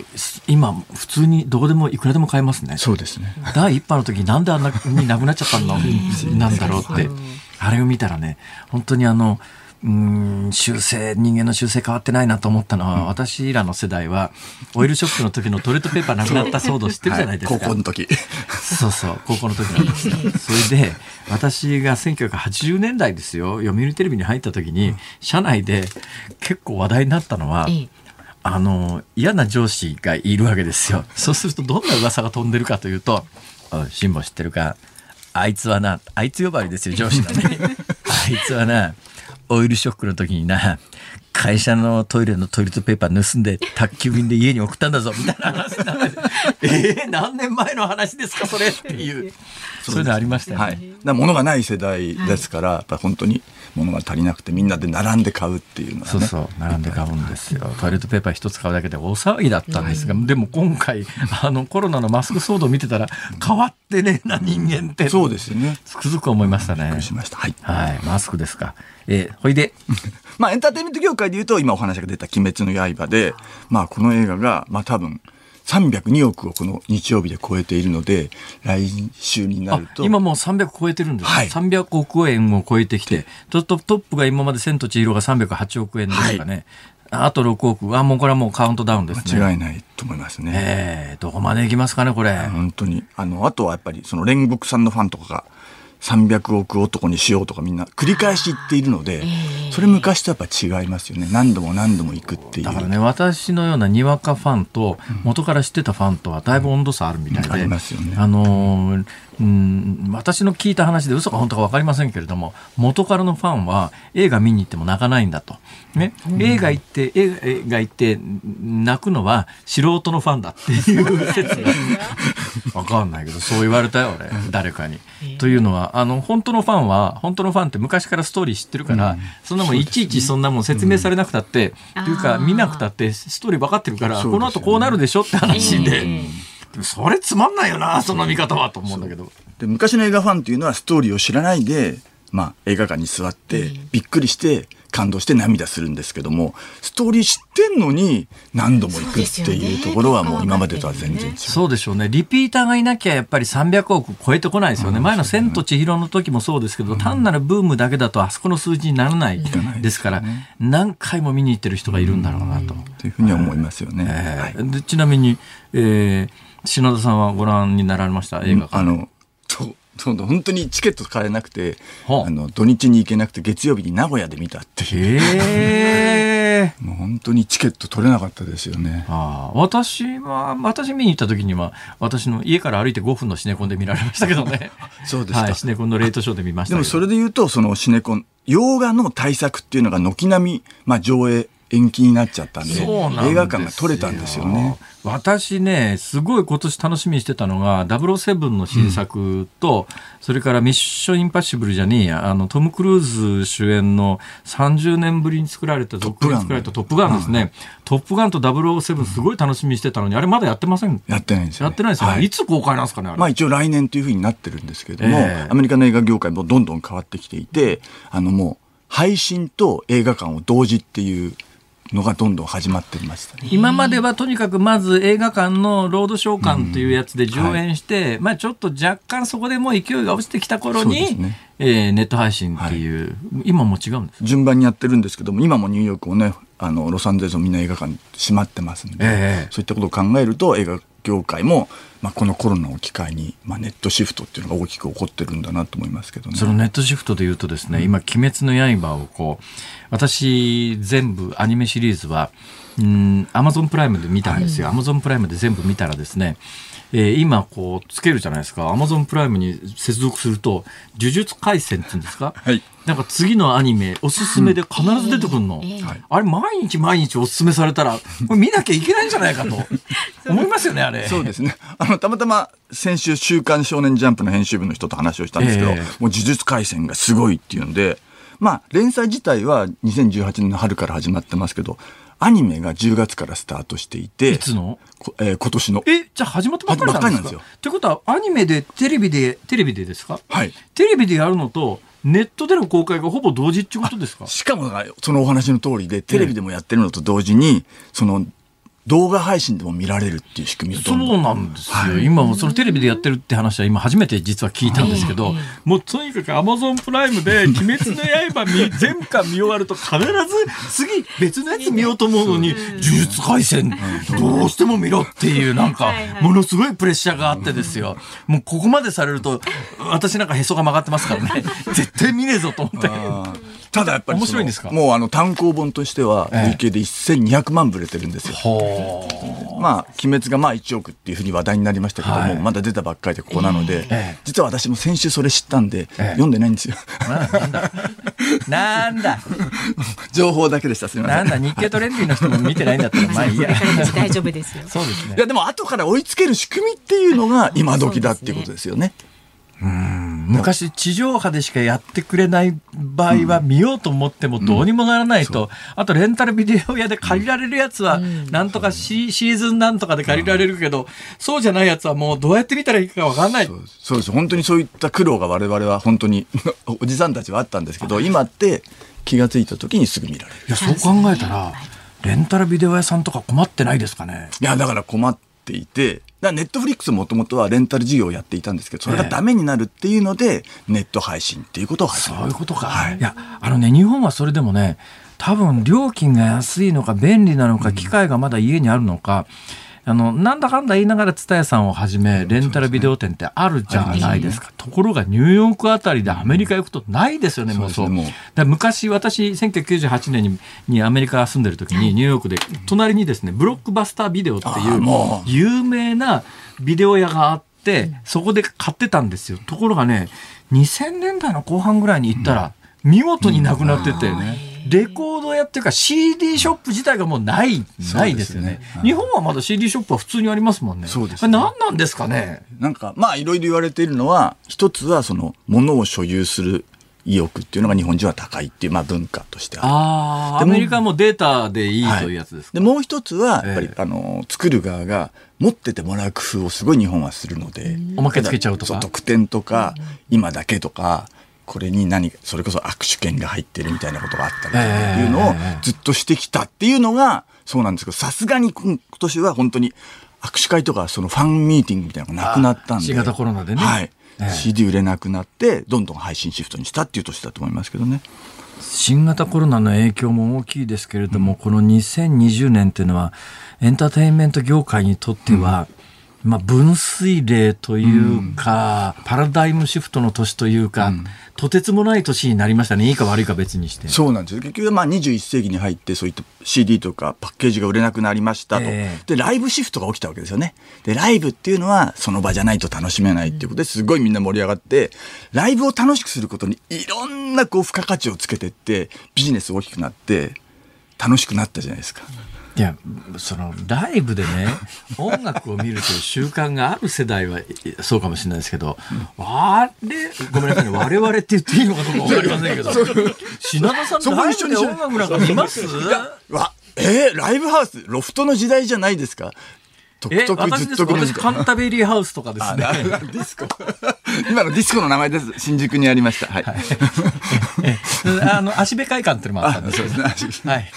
今、普通にどこでもいくらでも買えますね。そうですね。第一波の時なんであんなになくなっちゃったんだ なんだろうって。あれを見たらね、本当にあの、うん修正人間の修正変わってないなと思ったのは、うん、私らの世代はオイルショックの時のトイレットペーパーなくなった騒動知ってるじゃないですか、はい、高校の時。そうそう高校の時なんですよ。それで私が1980年代ですよ読売テレビに入った時に、うん、社内で結構話題になったのは、あの嫌な上司がいるわけですよ。そうするとどんな噂が飛んでるかというと「辛抱知ってるか？あいつはなあいつ呼ばわりですよ上司がねあいつはなオイルショックの時にな会社のトイレのトイレットペーパー盗んで宅急便で家に送ったんだぞみたいな話になって えー、何年前の話ですかそれっていう。そういうのありましたよね。はい、だ物がない世代ですから、やっぱ本当に物が足りなくてみんなで並んで買うっていうのは、ね、そうそう並んで買うんですよ。トイレットペーパー一つ買うだけで大騒ぎだったんですが、でも今回あのコロナのマスク騒動を見てたら変わってねえな人間って。そうですよね。つくづく思いましたね。びっくりしました。はい、はい、マスクですか。えー、ほいで。まあエンターテインメント業界でいうと今お話が出た「鬼滅の刃で」まあこの映画がまあ多分302億をこの日曜日で超えているので来週になると。今もう300超えてるんです、はい、300億円を超えてきてトップが今まで「千と千尋」が308億円ですかね、はい、あと6億。あもうこれはもうカウントダウンですね。間違いないと思いますね。えー、どこまでいきますかねこれ。本当に。あのあとはやっぱりその煉獄さんのファンとかが300億男にしようとかみんな繰り返し言っているので、それ昔とやっぱ違いますよね。何度も何度も行くっていう。だからね私のようなにわかファンと元から知ってたファンとはだいぶ温度差あるみたいで、うん、ありますよね。あのうん私の聞いた話で嘘か本当か分かりませんけれども元からのファンは映画見に行っても泣かないんだと、ね、映画行って映画行って泣くのは素人のファンだっていう説が分かんないけどそう言われたよ俺。誰かに。というのはあの本当のファンは本当のファンって昔からストーリー知ってるから、うん、そんなもんいちいちそんなもん説明されなくたって、うん、というか見なくたってストーリー分かってるから、この後こうなるでしょって話で。えーそれつまんないよなその見方はと思うんだけど。で昔の映画ファンっていうのはストーリーを知らないで、まあ、映画館に座ってびっくりして感動して涙するんですけどもストーリー知ってんのに何度も行くっていうところはもう今までとは全然違う。そうでしょうね。リピーターがいなきゃやっぱり300億超えてこないですよね、前の「千と千尋」の時もそうですけど、単なるブームだけだとあそこの数字にならないですから、何回も見に行ってる人がいるんだろうなと。というふうに思いますよね。えー、でちなみに、えー篠田さんはご覧になられました？映画あのそう本当にチケット買えなくて、あの土日に行けなくて月曜日に名古屋で見たっていう。へ もう本当にチケット取れなかったですよね。あ私は私見に行った時には私の家から歩いて5分のシネコンで見られましたけどね。そうですか、はい、シネコンのレートショーで見ましたでもそれで言うとそのシネコン洋画の対策っていうのが軒並み、まあ、上映延期になっちゃったんで映画館が取れたんですよね。私ね、すごい今年楽しみにしてたのが、007の新作と、うん、それからミッションインパッシブルじゃねえや、あの、トム・クルーズ主演の30年ぶりに作られた、続編作られたトップガンですね。トップガンと007すごい楽しみにしてたのに、あれまだやってませんやってないんですよ、ね、やってないですよ、ね。はい、いつ公開なんですかね、まあ一応来年というふうになってるんですけれども、えー、アメリカの映画業界もどんどん変わってきていて、あのもう、配信と映画館を同時っていう、のがどんどん始まってました、ね、今まではとにかくまず映画館のロードショー館というやつで上演して、うんはい、まあちょっと若干そこでもう勢いが落ちてきた頃に、ね。えー、ネット配信っていう、はい、今も違うんです順番にやってるんですけども今もニューヨークもねあのロサンゼルスもみんな映画館閉まってますんで、えー、そういったことを考えると映画業界も、まあ、このコロナを機会に、まあ、ネットシフトっていうのが大きく起こってるんだなと思いますけどね。そのネットシフトでいうとですね、うん、今「鬼滅の刃」をこう私全部アニメシリーズはうんアマゾンプライムで見たんですよ、アマゾンプライムで全部見たらですねえー、今こうつけるじゃないですか。アマゾンプライムに接続すると「呪術廻戦」っていうんですか、はい、なんか次のアニメおすすめで必ず出てくるの、うん。えー、あれ毎日毎日おすすめされたらこれ見なきゃいけないんじゃないかと。思いますよねあれ。そうですね。あのたまたま先週「週刊少年ジャンプ」の編集部の人と話をしたんですけど、えー、もう呪術廻戦がすごいっていうんでまあ連載自体は2018年の春から始まってますけどアニメが10月からスタートしていて。いつの？えー、今年の。え、じゃあ始まったばっかりなんですか？ってことは、アニメで、テレビで、テレビでですか？はい。テレビでやるのと、ネットでの公開がほぼ同時ってことですか？しかも、そのお話の通りで、テレビでもやってるのと同時に、その、動画配信でも見られるっていう仕組みそうなんですよ、はい、今もそのテレビでやってるって話は今初めて実は聞いたんですけど、もうとにかくアマゾンプライムで「鬼滅の刃」全巻見終わると必ず次別のやつ見ようと思うのに「呪術廻戦」どうしても見ろっていうなんかものすごいプレッシャーがあってですよ。もうここまでされると私なんかへそが曲がってますからね。絶対見ねえぞと思って。ただやっぱり面白いんですか？もうあの単行本としては累計で1200万部売れてるんですよ。まあ、鬼滅がまあ1億っていうふうに話題になりましたけども、はい、まだ出たばっかりでここなので、えー、実は私も先週それ知ったんで、えー、読んでないんですよ。なんだなんだ？情報だけでした、すみません。なんだ、日経トレンディの人も見てないんだったら、まあいいや。大丈夫ですよ。そうですね。いや、でも後から追いつける仕組みっていうのが今時だっていうことですよね。昔地上波でしかやってくれない場合は見ようと思ってもどうにもならないと、うん、あとレンタルビデオ屋で借りられるやつはなんとかシ,、シーズンなんとかで借りられるけど、そうじゃないやつはもうどうやって見たらいいか分かんない。そうです。本当にそういった苦労が我々は本当に おじさんたちはあったんですけど今って気が付いた時にすぐ見られる。いやそう考えたらレンタルビデオ屋さんとか困ってないですかね？いやだから困っていてネットフリックスもともとはレンタル事業をやっていたんですけど、それがダメになるっていうので、ネット配信っていうことを始めそういうことか。はい、いや、あのね、日本はそれでもね、多分料金が安いのか便利なのか、機械がまだ家にあるのか、うんあのなんだかんだ言いながら蔦屋さんをはじめレンタルビデオ店ってあるじゃないですか、ね、ところがニューヨークあたりでアメリカ行くとないですよね、もうそう。だ昔私1998年ににアメリカ住んでる時にニューヨークで隣にですねブロックバスタービデオっていう有名なビデオ屋があってそこで買ってたんですよ。ところがね、2000年代の後半ぐらいに行ったら、見事になくなってて、レコード屋っていうか CD ショップ自体がもうない、ないですよね。日本はまだ CD ショップは普通にありますもんね。そうですこれ何なんですかね？なんか、まあ、いろいろ言われているのは、一つは、その、物を所有する意欲っていうのが日本人は高いっていう、まあ、文化としてある。アメリカはもうデータでいいというやつですか？で、もう一つは、やっぱり、ええあの、作る側が、持っててもらう工夫をすごい日本はするので。おまけつけちゃうとか？特典とか、今だけとか、これに何か、それこそ握手券が入ってるみたいなことがあったりっていうのをええずっとしてきたっていうのが、そうなんですけど、さすがに今年は本当に握手会とかそのファンミーティングみたいなのがなくなったんで。あ新型コロナでねはい。ええ CD 売れなくなって、どんどん配信シフトにしたっていう年だと思いますけどね。新型コロナの影響も大きいですけれども、この2020年っていうのは、エンターテインメント業界にとっては、まあ、分水嶺というか、パラダイムシフトの年というか、とてつもない年になりましたね。いいか悪いか別にして。そうなんですよ。結局、まあ21世紀に入って、そういった CD とかパッケージが売れなくなりましたと。ええで、ライブシフトが起きたわけですよね。で、ライブっていうのは、その場じゃないと楽しめないっていうことですごいみんな盛り上がって、ライブを楽しくすることにいろんなこう付加価値をつけてって、ビジネス大きくなって、楽しくなったじゃないですか。いや、その、ライブでね、音楽を見るという習慣がある世代はいそうかもしれないですけど、あれ、ごめんなさいね、我々って言っていいのかどうかわかりませんけど、品田さんライ一緒にブで音楽なんか見ます？わ、えーライブハウス、ロフトの時代じゃないですか。独え、特私ですか？私、ずっと組カンタベリーハウスとかですあ、ね。なディスコ。今のディスコの名前です。新宿にありました。はい。えあの、足部会館っていうのもあったんですそうですね。はい。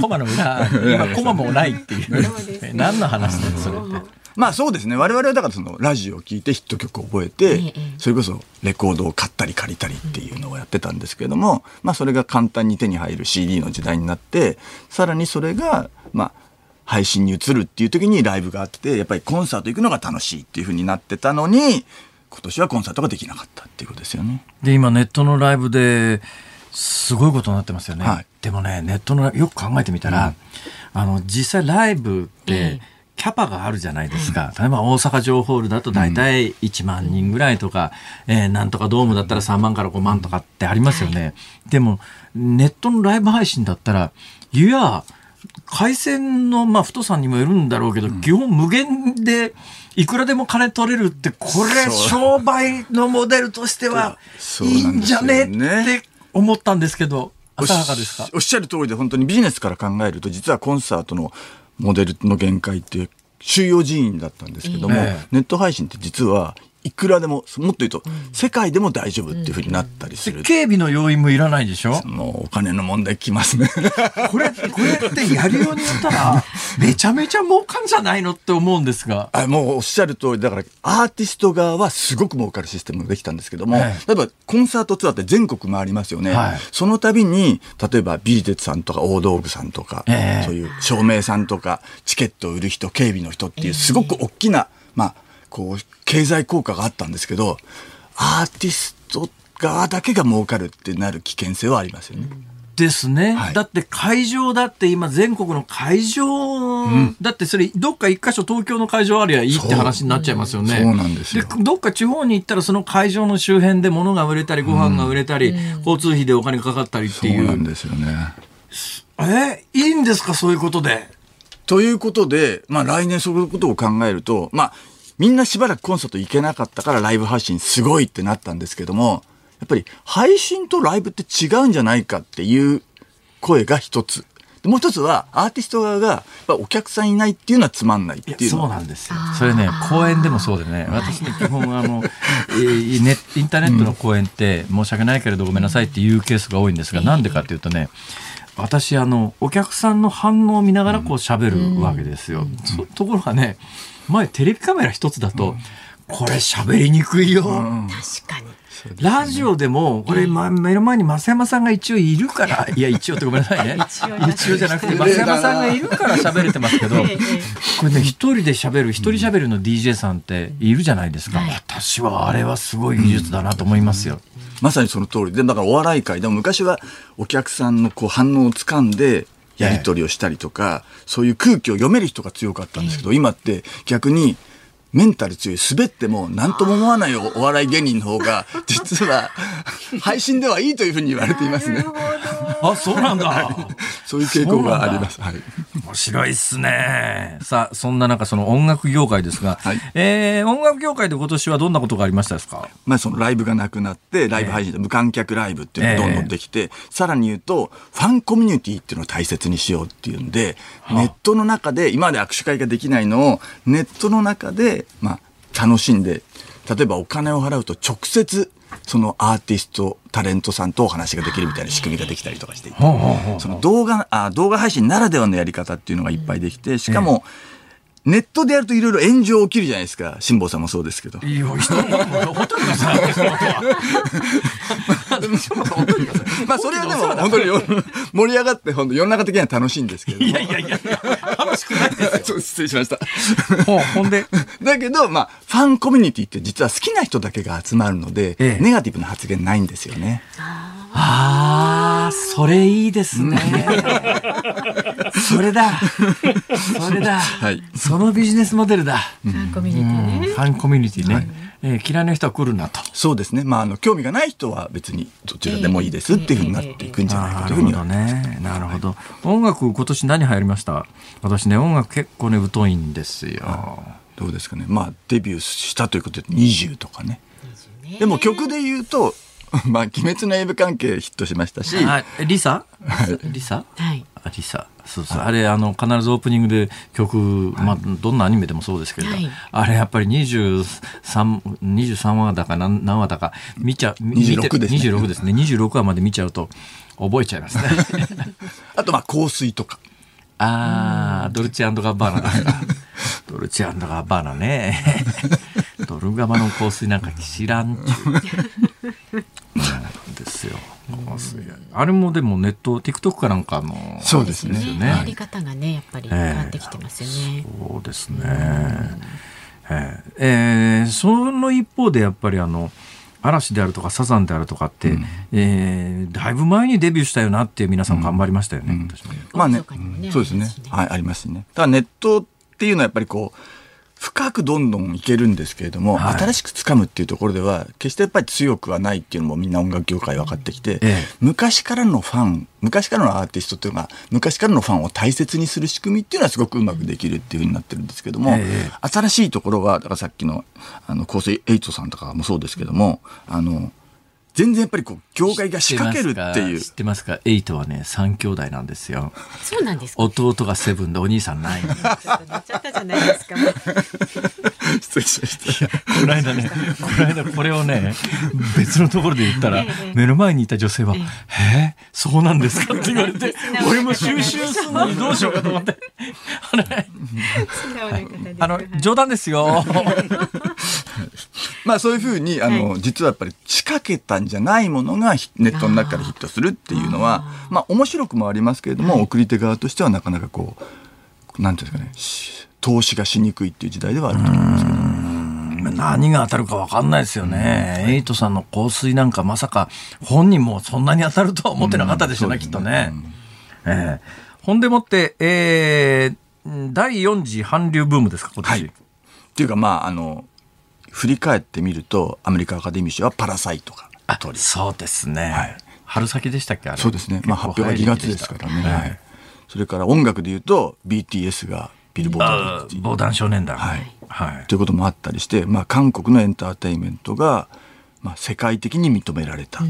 コマの裏、今コマもないっていう。え何の話だよ、それって。まあそうですね。我々はだからそのラジオを聞いてヒット曲を覚えて、それこそレコードを買ったり借りたりっていうのをやってたんですけども、まあそれが簡単に手に入る CD の時代になって、さらにそれが、まあ、配信に移るっていう時にライブがあって、やっぱりコンサート行くのが楽しいっていう風になってたのに、今年はコンサートができなかったっていうことですよね。で、今ネットのライブで、すごいことになってますよね。はいでもね、ネットのよく考えてみたら、あの、実際ライブって、キャパがあるじゃないですか。例えば大阪城ホールだと大体1万人ぐらいとか、えーなんとかドームだったら3万から5万とかってありますよね。でも、ネットのライブ配信だったら、いや、回線の、まあ、太さにもよるんだろうけど、基本無限で、いくらでも金取れるって、これ、商売のモデルとしては、いいなんじゃねねって思ったんですけど、おっ浅はかですか？おっしゃる通りで本当にビジネスから考えると実はコンサートのモデルの限界って収容人員だったんですけども、ええ。ネット配信って実はいくらでももっと言うと、世界でも大丈夫っていうふうになったりする、警備の要員もいらないでしょ？もうお金の問題きますね。これ、これってやるようになったら、めちゃめちゃ儲かんじゃないのって思うんですが。あもうおっしゃる通りだからアーティスト側はすごく儲かるシステムができたんですけども、え例えばコンサートツアーって全国回りますよね、はい。その度に例えば美術さんとか大道具さんとか、ええ。そういう照明さんとかチケットを売る人警備の人っていうすごく大きな、まあこう経済効果があったんですけどアーティスト側だけが儲かるってなる危険性はありますよね。ですね、はいだって会場だって今全国の会場、だってそれどっか一箇所東京の会場ありゃいいって話になっちゃいますよね。そうなんですよどっか地方に行ったらその会場の周辺で物が売れたりご飯が売れたり、交通費でお金がかかったりっていう。そうなんですよね。え？いいんですか？そういうことで。ということで、まあ来年そういうことを考えると、まあみんなしばらくコンサート行けなかったからライブ配信すごいってなったんですけども、やっぱり配信とライブって違うんじゃないかっていう声が一つ。でもう一つはアーティスト側がお客さんいないっていうのはつまんないっていやそう。なんですよ。それね、公演でもそうでね、私ね、基本、あの、インターネットの公演って、申し訳ないけれどごめんなさいっていうケースが多いんですが、なんでかっていうとね、私、あの、お客さんの反応を見ながらこう喋るわけですよ。そところがね、前テレビカメラ一つだと、これ喋りにくいよ。確かに。ラジオでも、これ、ま、目の前に増山さんが一応いるから、いや、一応ってごめんなさいね。一応じゃなくて、増山さんがいるから喋れてますけど、これね、一人で喋る、一人喋るの DJ さんっているじゃないですか。私はあれはすごい技術だなと思いますよ。まさにその通りで、だからお笑い界でも昔はお客さんのこう反応をつかんで、やり取りをしたりとか、そういう空気を読める人が強かったんですけど、今って逆にメンタル強い、滑っても何とも思わないお笑い芸人の方が、実は配信ではいいというふうに言われていますね。あ、そうなんだ。そういう傾向があります。はい。面白いっすね。さあ、そんな中、その音楽業界ですが、はいえー音楽業界で今年はどんなことがありましたですか？まあそのライブがなくなって、ライブ配信で無観客ライブっていうのがどんどんできて、さらに言うと、ファンコミュニティっていうのを大切にしようっていうんで、ネットの中で、今まで握手会ができないのを、ネットの中で、まあ、楽しんで、例えばお金を払うと直接、そのアーティスト、タレントさんとお話ができるみたいな仕組みができたりとかしていて、その動画、あ動画配信ならではのやり方っていうのがいっぱいできて、しかも、ネットでやるといろいろ炎上起きるじゃないですか。辛坊さんもそうですけど。いや、人の、ほとんど まあそれはでも本当に盛り上がって本当世の中的には楽しいんですけども。いやいやいや、楽しくないですよ。失礼しました。ほうほんで、だけど、まあ、ファンコミュニティって実は好きな人だけが集まるので、ええネガティブな発言ないんですよね。ああ、それいいですね。それだ。それだ。はいそのビジネスモデルだ。ファンコミュニティね。ファンコミュニティね。えー嫌いな人は来るなと。そうですね。まあ、あの、興味がない人は別にどちらでもいいですっていうふうになっていくんじゃないかなるほどというふうには。ね。なるほど。音楽、今年何流行りました？私ね、音楽結構ね、疎いんですよ。どうですかね。まあ、デビューしたということで20とかね。でも曲で言うと、まあ、鬼滅の刃関係ヒットしましたし、あリサ？リサ？はい。あリサ。そうそう。あれ、あの、必ずオープニングで曲、まあ、どんなアニメでもそうですけれど、はいあれやっぱり23、23話だか何何話だか見ちゃう、見て26ですね26ですね。26話まで見ちゃうと覚えちゃいますね。あと、まあ、香水とか。あー、ドルチアンドガッバーナだ。ドルチアンドガッバーナね。ドルガバの香水なんか知らんちゅう。なんですよ。香水あれもでもネット、TikTok かなんかの。そうですねですよやり方がね、やっぱり変わってきてますよね。そうですね。えーえーその一方でやっぱりあの嵐であるとかサザンであるとかって、えーだいぶ前にデビューしたよなっていう皆さん頑張りましたよね。私もまあねね、そうですねありますしね。はい、ありますしね。ただネットっていうのはやっぱりこう、深くどんどんいけるんですけれども、はい。新しく掴むっていうところでは、決してやっぱり強くはないっていうのもみんな音楽業界分かってきて、ええ。昔からのファン、昔からのアーティストっていうのが、昔からのファンを大切にする仕組みっていうのはすごくうまくできるっていうふうになってるんですけども、ええ。新しいところは、だからさっきの、あの、香水エイトさんとかもそうですけども、あの、全然やっぱりこう、業界が仕掛けるっていう知。ってますか？エイトはね、三兄弟なんですよ。そうなんですか？弟がセブンでお兄さんない。こちょっとなっちゃったじゃないですか。失礼しました。の間ね、この間これをね、別のところで言ったらええ、目の前にいた女性は、えー、そうなんですかって言われて俺も収集するのにどうしようかと思って。あれあの、冗談ですよ。まあそういうふうに、あの、は実はやっぱり仕掛けたんじゃないものがひネットの中からヒットするっていうのは、まあ面白くもありますけれども、送り手側としてはなかなかこう、なんていうんですかね、し投資がしにくいっていう時代ではあると思いますけど。何が当たるか分かんないですよね。エイトさんの香水なんかまさか本人もそんなに当たるとは思ってなかったでしょうね、うんきっとね。ええ。ほんでもって、えー、第4次韓流ブームですか、今年。はい。っていうかまあ、あの、振り返ってみると、アメリカアカデミー賞はパラサイトがあ取り。そうですね。はい春先でしたっけあれ？そうですね。まあ発表が2月ですからね。ははいい。それから音楽で言うと、BTS がビルボード防弾少年団。はい。はい。ということもあったりして、まあ、韓国のエンターテインメントが、まあ、世界的に認められた。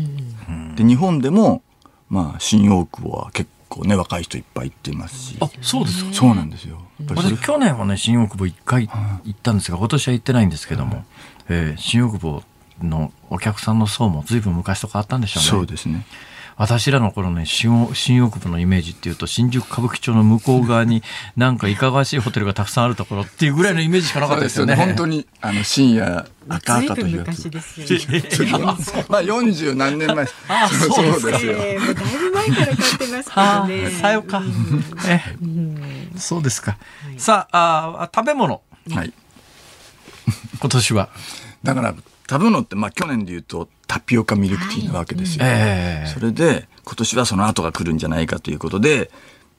で日本でも、まあ、新大久保は結構ね若い人いっぱい行っていますしあ、そうですか？そうなんですよ。私去年はね新大久保一回行ったんですが今年は行ってないんですけども、えー新大久保のお客さんの層も随分昔と変わったんでしょうね。そうですね。私らの頃ね新大新大久保のイメージっていうと新宿歌舞伎町の向こう側に なんかいかがわしいホテルがたくさんあるところっていうぐらいのイメージしかなかったですよね。本当にあの深夜赤赤というやつ昔。ですよね。まあ40何年前。あそうですですよ。ええもうだいぶ前から買ってますけどね。さよか。えそうですか。さああ食べ物はい。今年は。だから食べ物ってまあ去年で言うとタピオカミルクティーなわけですよ。ええ。それで今年はその後が来るんじゃないかということで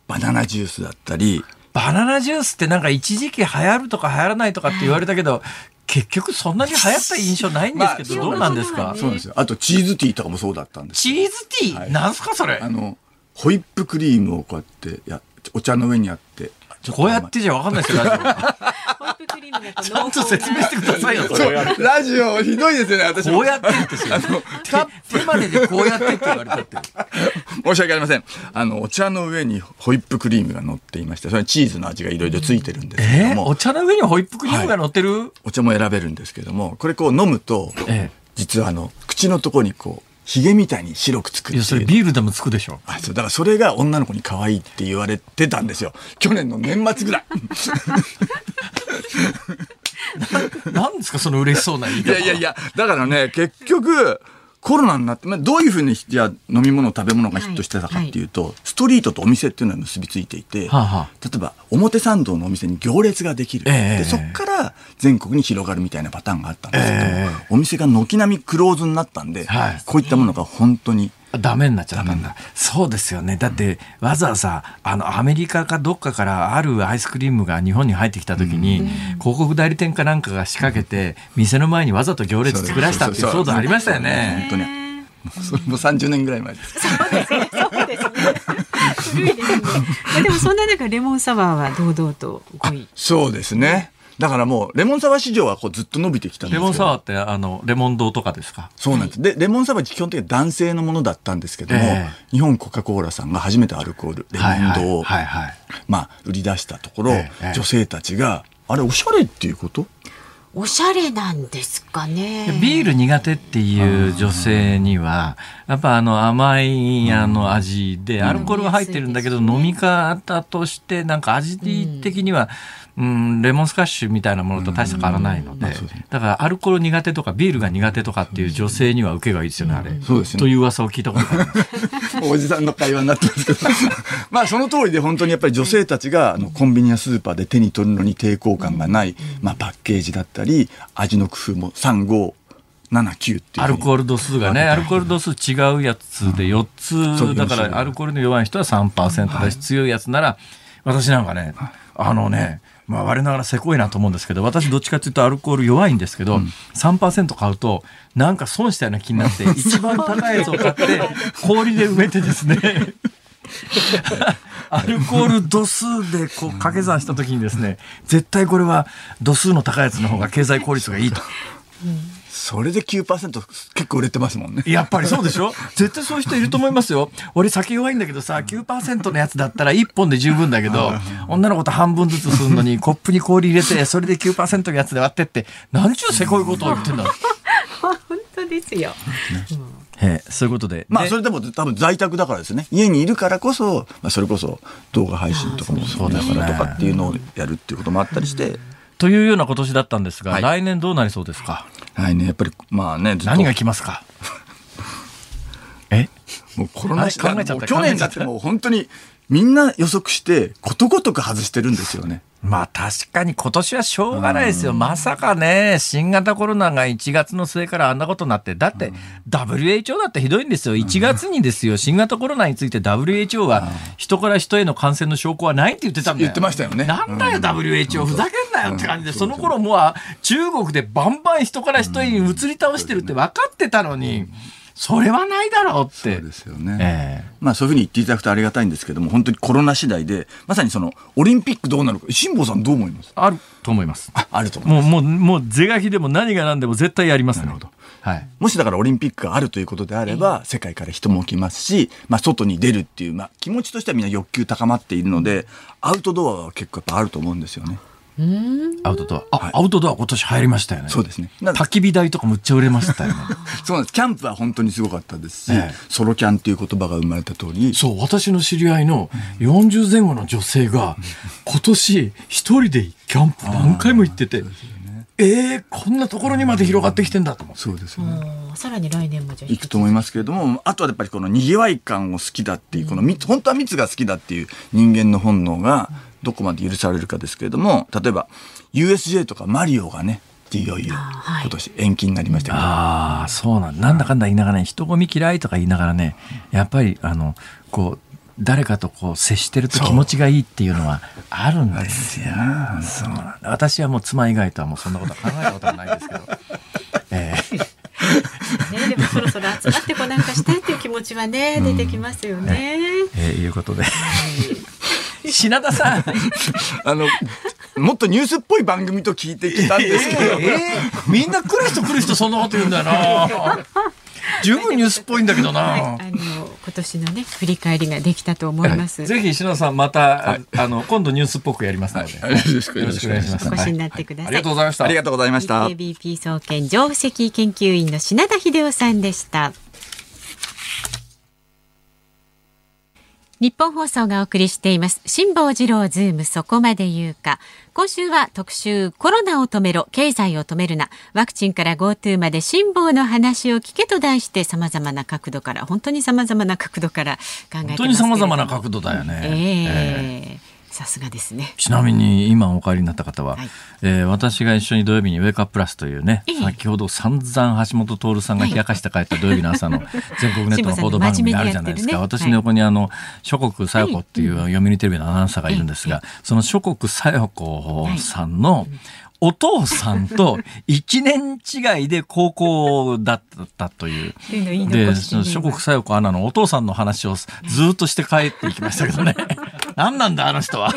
バナナジュースだったり。バナナジュースってなんか一時期流行るとか流行らないとかって言われたけど、結局そんなに流行った印象ないんですけど、まあどうなんですか、そうなんですよ。あとチーズティーとかもそうだったんです。チーズティー、はい。なんすかそれ？あの、ホイップクリームをこうやってや、お茶の上にあって、こうやってじゃわかんないですよ、ラジオホイップクリームだとちゃんと説明してくださいよ、それ。ラジオひどいですよね、私も。こうやってってすよ。手手まででこうやってって言われたって。申し訳ありません。あの、お茶の上にホイップクリームが乗っていまして、それにチーズの味がいろいろついてるんですけえー、ども、お茶の上にホイップクリームが乗ってる、お茶も選べるんですけども、これこう飲むと、ええ実はあの、口のところにこう、ヒゲみたいに白くつくいや、それ。ビールでもつくでしょ。あそうだからそれが女の子に可愛いって言われてたんですよ。去年の年末ぐらい。なんですか、その嬉しそうな言いい方。やいやいや、だからね、結局、コロナになって、まあ、どういうふうにじゃあ飲み物、食べ物がヒットしてたかっていうと、ストリートとお店っていうのは結びついていて、はあは例えば表参道のお店に行列ができる、ええでそこから全国に広がるみたいなパターンがあったんですけど、え。お店が軒並みクローズになったんで、はい。こういったものが本当にダメになっちゃったんだ。そうですよね。だって、わざわざ、あの、アメリカかどっかからあるアイスクリームが日本に入ってきた時に、広告代理店かなんかが仕掛けて、店の前にわざと行列作らしたっていう騒動ありましたよね。本当にそれも30年ぐらい前です。そうですね。古いですね。まあでもそんな中レモンサワーは堂々と5位。そうですね。だからもうレモンサワー市場はこうずっと伸びてきたんですけど。レモンサワーって、あの、レモン堂とかですか？そうなんです。で、レモンサワーは基本的には男性のものだったんですけども、え日本コカ・コーラさんが初めてアルコール、レモンドを、はいはいまあ、売り出したところ、ええ女性たちが、あれ、おしゃれっていうこと？おしゃれなんですかね。ビール苦手っていう女性には、やっぱあの甘いあの味で、アルコールが入ってるんだけど、飲み方として、なんか味的には、うん、レモンスカッシュみたいなものと大した変わらないので、だからアルコール苦手とかビールが苦手とかっていう女性には受けがいいですよね、あれ。そうですよねという噂を聞いたことがある。おじさんの会話になってますけど。まあ、その通りで本当にやっぱり女性たちが、あの、コンビニやスーパーで手に取るのに抵抗感がない、まあ、パッケージだったり、味の工夫も3、5、7、9って。アルコール度数がね、アルコール度数違うやつで4そうつ、だからアルコールの弱い人は3%だし、強いやつなら、私なんかね、あのね、まあ我ながらせこいなと思うんですけど、私どっちかというとアルコール弱いんですけど、3%買うと、なんか損したような気になって、一番高いやつを買って、氷で埋めてですね、アルコール度数でこう掛け算した時にですね、絶対これは度数の高いやつの方が経済効率がいいと。それで9%結構売れてますもんね。やっぱりそうでしょ？絶対そういう人いると思いますよ。俺酒弱いんだけどさ、9%のやつだったら1本で十分だけど、女の子と半分ずつするのに、コップに氷入れて、それで9%のやつで割ってって、なんちゅうせこいことを言ってんだ。本当ですよ。へえそういうことで。まあ、でそれでも多分在宅だからですね。家にいるからこそ、まあ、それこそ動画配信とかもそうだからとかっていうのをやるっていうこともあったりして、というような今年だったんですが、はい来年どうなりそうですか？はいね、やっぱりまあね、何が来ますか？え？もうコロナあ考えちゃった。もう去年だってもう本当にみんな予測してことごとく外してるんですよね。まあ確かに今年はしょうがないですよ。まさかね、新型コロナが1月の末からあんなことになって、だって WHO だってひどいんですよ。1月にですよ、新型コロナについて WHO は人から人への感染の証拠はないって言ってたんだよ。言ってましたよね。なんだよ WHO、ふざけんなよって感じで、その頃もう中国でバンバン人から人へに移り倒してるって分かってたのに、それはないだろうって。そうですよね。ええまあそういうふうに言っていただくとありがたいんですけども、本当にコロナ次第で、まさにそのオリンピックどうなるか、辛坊さんどう思います？あると思います。ああると。もう、もう、もう、是が非でも何が何でも絶対やりますね。なるほどはい。もしだからオリンピックがあるということであれば、世界から人も来ますし、まあ外に出るっていう、まあ気持ちとしてはみんな欲求高まっているので、アウトドアは結構やっぱあると思うんですよね。アウトドア。あ、アウトドア今年入りましたよね。そうですね。な焚き火台とかむっちゃ売れましたよね。そうなんです。キャンプは本当にすごかったですし、ええソロキャンっていう言葉が生まれた通り、そう、私の知り合いの40前後の女性が、今年一人でキャンプ何回も行ってて、えー、こんなところにまで広がってきてんだと思って。そうですよね。さらに来年もじゃあ行くと思いますけれども、あとはやっぱりこの賑わい感を好きだっていう、この密、本当は密が好きだっていう人間の本能がどこまで許されるかですけれども、例えば USJ とかマリオがね、いよいよはい。今年延期になりましたけど、ああ、そうなんなんだかんだ言いながらね、人混み嫌いとか言いながらね、やっぱり、あの、こう、誰かとこう接してると気持ちがいいっていうのはあるんですよ。そうなんだ私はもう妻以外とはもうそんなことは考えたことはないですけど。えーね、でもそろそろ集まってこうなんかしたいっていう気持ちはね、出てきますよね。えーいうことで。品田さん。あの、もっとニュースっぽい番組と聞いてきたんですけど、えーみんな来る人来る人そんなこと言うんだよな。十分ニュースっぽいんだけどはい、なあ。の今年のね振り返りができたと思います。ぜひ篠田さんまた、ああの今度ニュースっぽくやりますので。よろしくよろしくお願いします。お越しになってくださいありがとうございました。ありがとうございました。KBP 総研上席研究員の品田秀夫さんでした。日本放送がお送りしています。辛坊治郎ズームそこまで言うか。今週は特集コロナを止めろ。経済を止めるな。ワクチンから GoTo まで辛坊の話を聞けと題して様々な角度から本当に様々な角度から考えてます本当に様々な角度だよね。ええさすがですね。ちなみに今お帰りになった方は、はい。えー私が一緒に土曜日にウェイクアッププラスというね、ええ。先ほど散々橋本徹さんが冷やかして帰った土曜日の朝の 全国ネットの報道番組があるじゃないですか。ね。私の横にあの、諸国さよ子っていう読売テレビのアナウンサーがいるんですが、その諸国さよ子さんの、お父さんと1年違いで高校だったという。で、諸国さよ子アナのお父さんの話をずっとして帰っていきましたけどね。何なんだあの人は。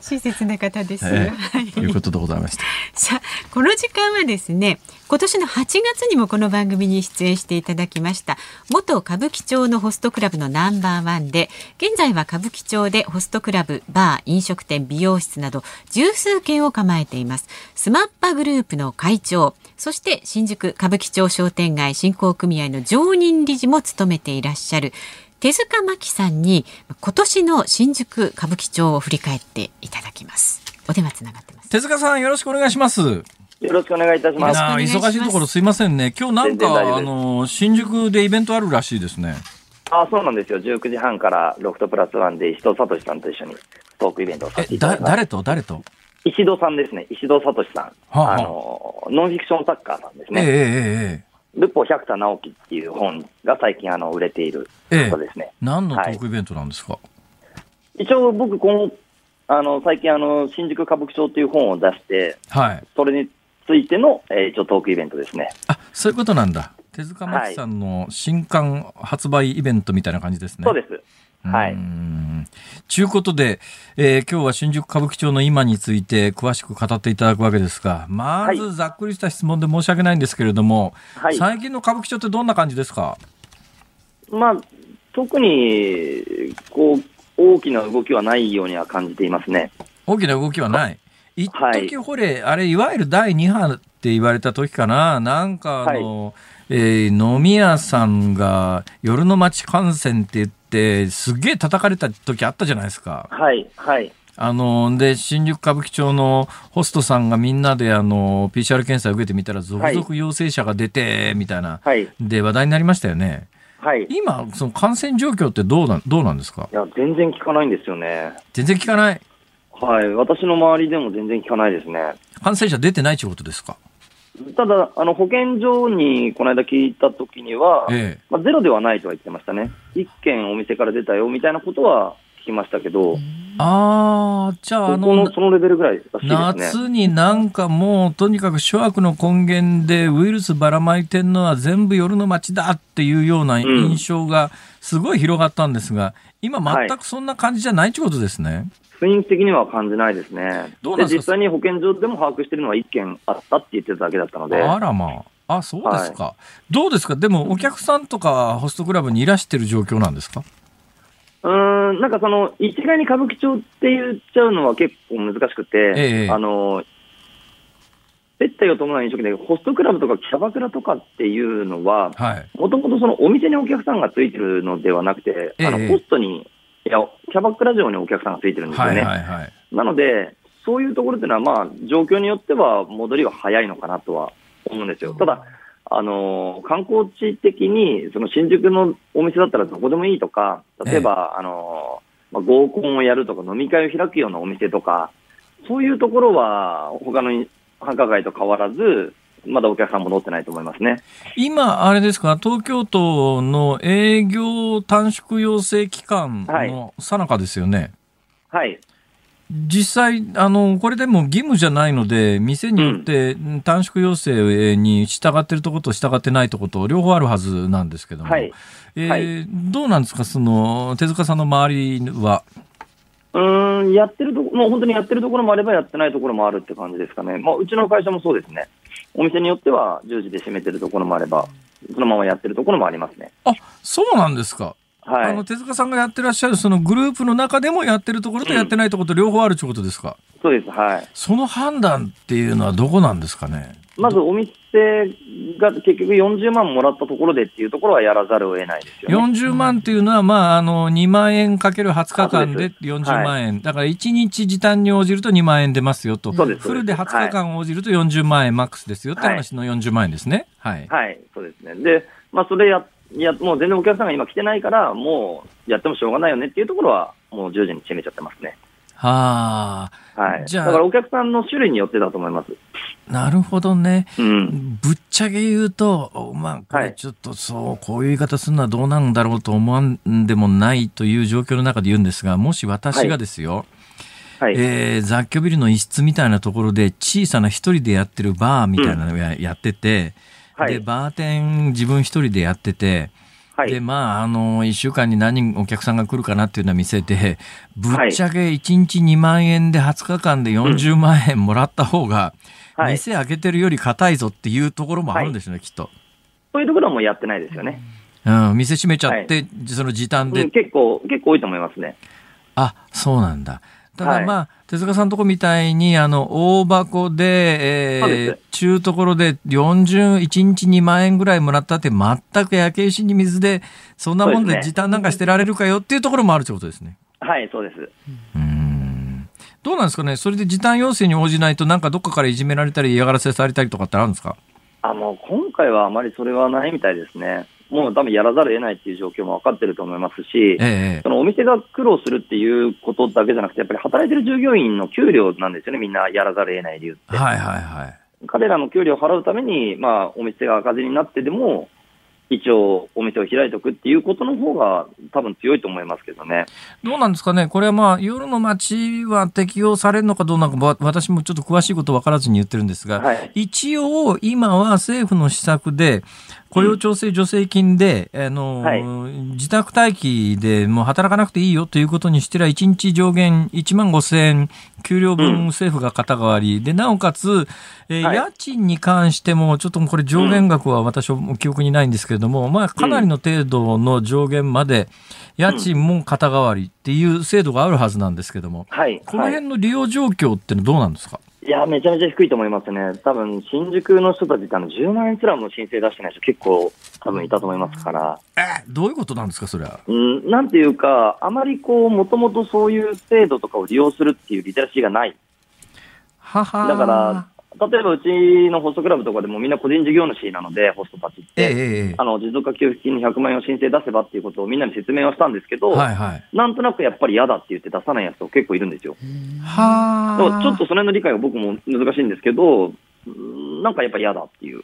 親切な方です、えはいえということでございました。さあこの時間はですね今年の8月にもこの番組に出演していただきました元歌舞伎町のホストクラブのナンバーワンで現在は歌舞伎町でホストクラブバー飲食店美容室など十数軒を構えていますスマッパグループの会長そして新宿歌舞伎町商店街振興組合の常任理事も務めていらっしゃる手塚真紀さんに今年の新宿歌舞伎町を振り返っていただきますお電話つながってます手塚さんよろしくお願いします。よろしくお願いいたします。忙しいところすいませんね。今日なんかあの新宿でイベントあるらしいですね。あ、そうなんですよ。19時半からロフトプラスワンで石戸聡さんと一緒にトークイベントをさせてえだいただきます。誰と？誰と？石戸さんですね。石戸聡さん。はあはああの、ノンフィクション作家さんですええね。えええルポ百田直樹っていう本が最近あの売れているええ方ですね。何のトークイベントなんですか？一応僕、この、あの、最近あの、新宿歌舞伎町っていう本を出して、はい。それについての、えー一応トークイベントですね。あそういうことなんだ。手塚真紀さんの新刊発売イベントみたいな感じですね。そうです。はい。んちゅうことで、えー今日は新宿歌舞伎町の今について詳しく語っていただくわけですが、まはずざっくりした質問で申し訳ないんですけれども、はい。最近の歌舞伎町ってどんな感じですか？まあ、特に、こう、大きな動きはないようには感じていますね。大きな動きはない？一はい時ほれ、あれ、いわゆる第2波って言われた時かな、なんかあの、えー飲み屋さんが夜の街感染って言って、すっげえ叩かれた時あったじゃないですか。はい、はい。あの、で、新宿歌舞伎町のホストさんがみんなであの、PCR 検査を受けてみたら、続々陽性者が出て、みたいな、はい、で、話題になりましたよね。はい。い今、その感染状況ってどうなん、どうなんですか？や、全然聞かないんですよね。全然聞かない？はい。私の周りでも全然聞かないですね。感染者出てないということですか？ただ、あの、保健所にこの間聞いたときには、ええ。まあ、ゼロではないとは言ってましたね。一件お店から出たよみたいなことは聞きましたけど、ああ、じゃあ、あのの、そのレベルぐらいらしいですね。夏になんかもう、とにかく諸悪の根源でウイルスばらまいてんのは全部夜の街だっていうような印象がすごい広がったんですが、今全くそんな感じじゃないってことですね。雰囲気的には感じないですね。どうなんですか？実際に保健所でも把握してるのは一件あったって言ってただけだったので、あらまあ。あ、そうですか。どうですか？でも、お客さんとかホストクラブにいらしてる状況なんですか？うーん、なんかその、一概に歌舞伎町って言っちゃうのは結構難しくて、ええあの、接待を伴う飲食店で、ホストクラブとかキャバクラとかっていうのは、はい。もともとそのお店にお客さんがついてるのではなくて、あのええホストに、いや、キャバクラ上にお客さんがついてるんですよはいね。はいはい。なので、そういうところっていうのは、まあ、状況によっては戻りは早いのかなとは思うんですよ。ただ、あの観光地的に、その新宿のお店だったらどこでもいいとか、例えば、あのまあ、合コンをやるとか、飲み会を開くようなお店とか、そういうところは、他の繁華街と変わらず、まだお客さん戻ってないと思いますね。今、あれですか、東京都の営業短縮要請期間のさなかですよね。はい。実際、あの、これでも義務じゃないので、店によって短縮要請に従ってるところと従ってないところと両方あるはずなんですけども、はいえーはいどうなんですか、その、手塚さんの周りは？うーん、やってるとこ、もう本当にやってるところもあればやってないところもあるって感じですかね。まあ、うちの会社もそうですね。お店によっては10時で閉めてるところもあれば、そのままやってるところもありますね。あ、そうなんですか。はいあの、。手塚さんがやってらっしゃるそのグループの中でもやってるところとやってないところと両方あるということですか？そうです。はい。その判断っていうのはどこなんですかね？まずお店が結局40万もらったところでっていうところはやらざるを得ないですよね。40万っていうのは、まあ、あの、2万円かける20日間でそうです40万円。だから1日時短に応じると2万円出ますよと。そうですフルで20日間応じると40万円マックスですよって話の40万円ですね。はい。はい、そうですね。で、まあ、それや、や、もう全然お客さんが今来てないから、もうやってもしょうがないよねっていうところは、もう10時に閉めちゃってますね。はあ。はい。じゃあだからお客さんの種類によってだと思います。なるほどね。うん。ぶっちゃけ言うと、まあ、こはいれちょっとそう、こういう言い方するのはどうなんだろうと思わんでもないという状況の中で言うんですが、もし私がですよ、はい。えー雑居ビルの一室みたいなところで小さな一人でやってるバーみたいなのをや,、やってて、で、はい。バーテン自分一人でやってて、で、はい。まあ、あの、一週間に何人お客さんが来るかなっていうのは見せて、ぶっちゃけ1日2万円で20日間で40万円もらった方が、はい。店開けてるより硬いぞっていうところもあるんですよね、きっと。そういうところはもうやってないですよね。うん、店閉めちゃって、その時短で、うん、結構、結構多いと思いますね。あ、そうなんだ。ただはいまあ、手塚さんのとこみたいに、あの、大箱で、えー中ところで40、1日2万円ぐらいもらったって、全く焼け石に水で、そんなもんで時短なんかしてられるかよっていうところもあるってことですね。はい、そうです。うーん。どうなんですかね？それで時短要請に応じないと、なんかどっかからいじめられたり嫌がらせされたりとかってあるんですか？あ、もう今回はあまりそれはないみたいですね。もう多分やらざるを得ないっていう状況も分かってると思いますし、ええそのお店が苦労するっていうことだけじゃなくて、やっぱり働いてる従業員の給料なんですよね、みんなやらざるを得ない理由って。はいはいはい。彼らの給料を払うために、まあ、お店が赤字になってでも、一応、お店を開いておくっていうことの方が、多分強いと思いますけどね。どうなんですかね？これはまあ、夜の街は適用されるのかどうなのか、わ私もちょっと詳しいこと分からずに言ってるんですが、はい。一応、今は政府の施策で、雇用調整助成金で、あの、はい。自宅待機でもう働かなくていいよということにしてら、1日上限1万5千円、給料分政府が肩代わり、で、なおかつ、えーはい。家賃に関しても、ちょっとこれ上限額は私は記憶にないんですけれども、まあ、かなりの程度の上限まで、家賃も肩代わりっていう制度があるはずなんですけども、はい。このはい辺の利用状況ってのはどうなんですか、いや、めちゃめちゃ低いと思いますね。多分、新宿の人たちってあの、10万円すらも申請出してない人結構多分いたと思いますから。えどういうことなんですか、それは。うん、なんていうか、あまりこう、もともとそういう制度とかを利用するっていうリテラシーがない。ははだから、例えばうちのホストクラブとかでもみんな個人事業主なので、ホストたちって。ええええあの、持続化給付金に100万円を申請出せばっていうことをみんなに説明はしたんですけど、はいはい。なんとなくやっぱり嫌だって言って出さないやつと結構いるんですよ。はだからちょっとその辺の理解が僕も難しいんですけど、うんなんかやっぱ嫌だっていう。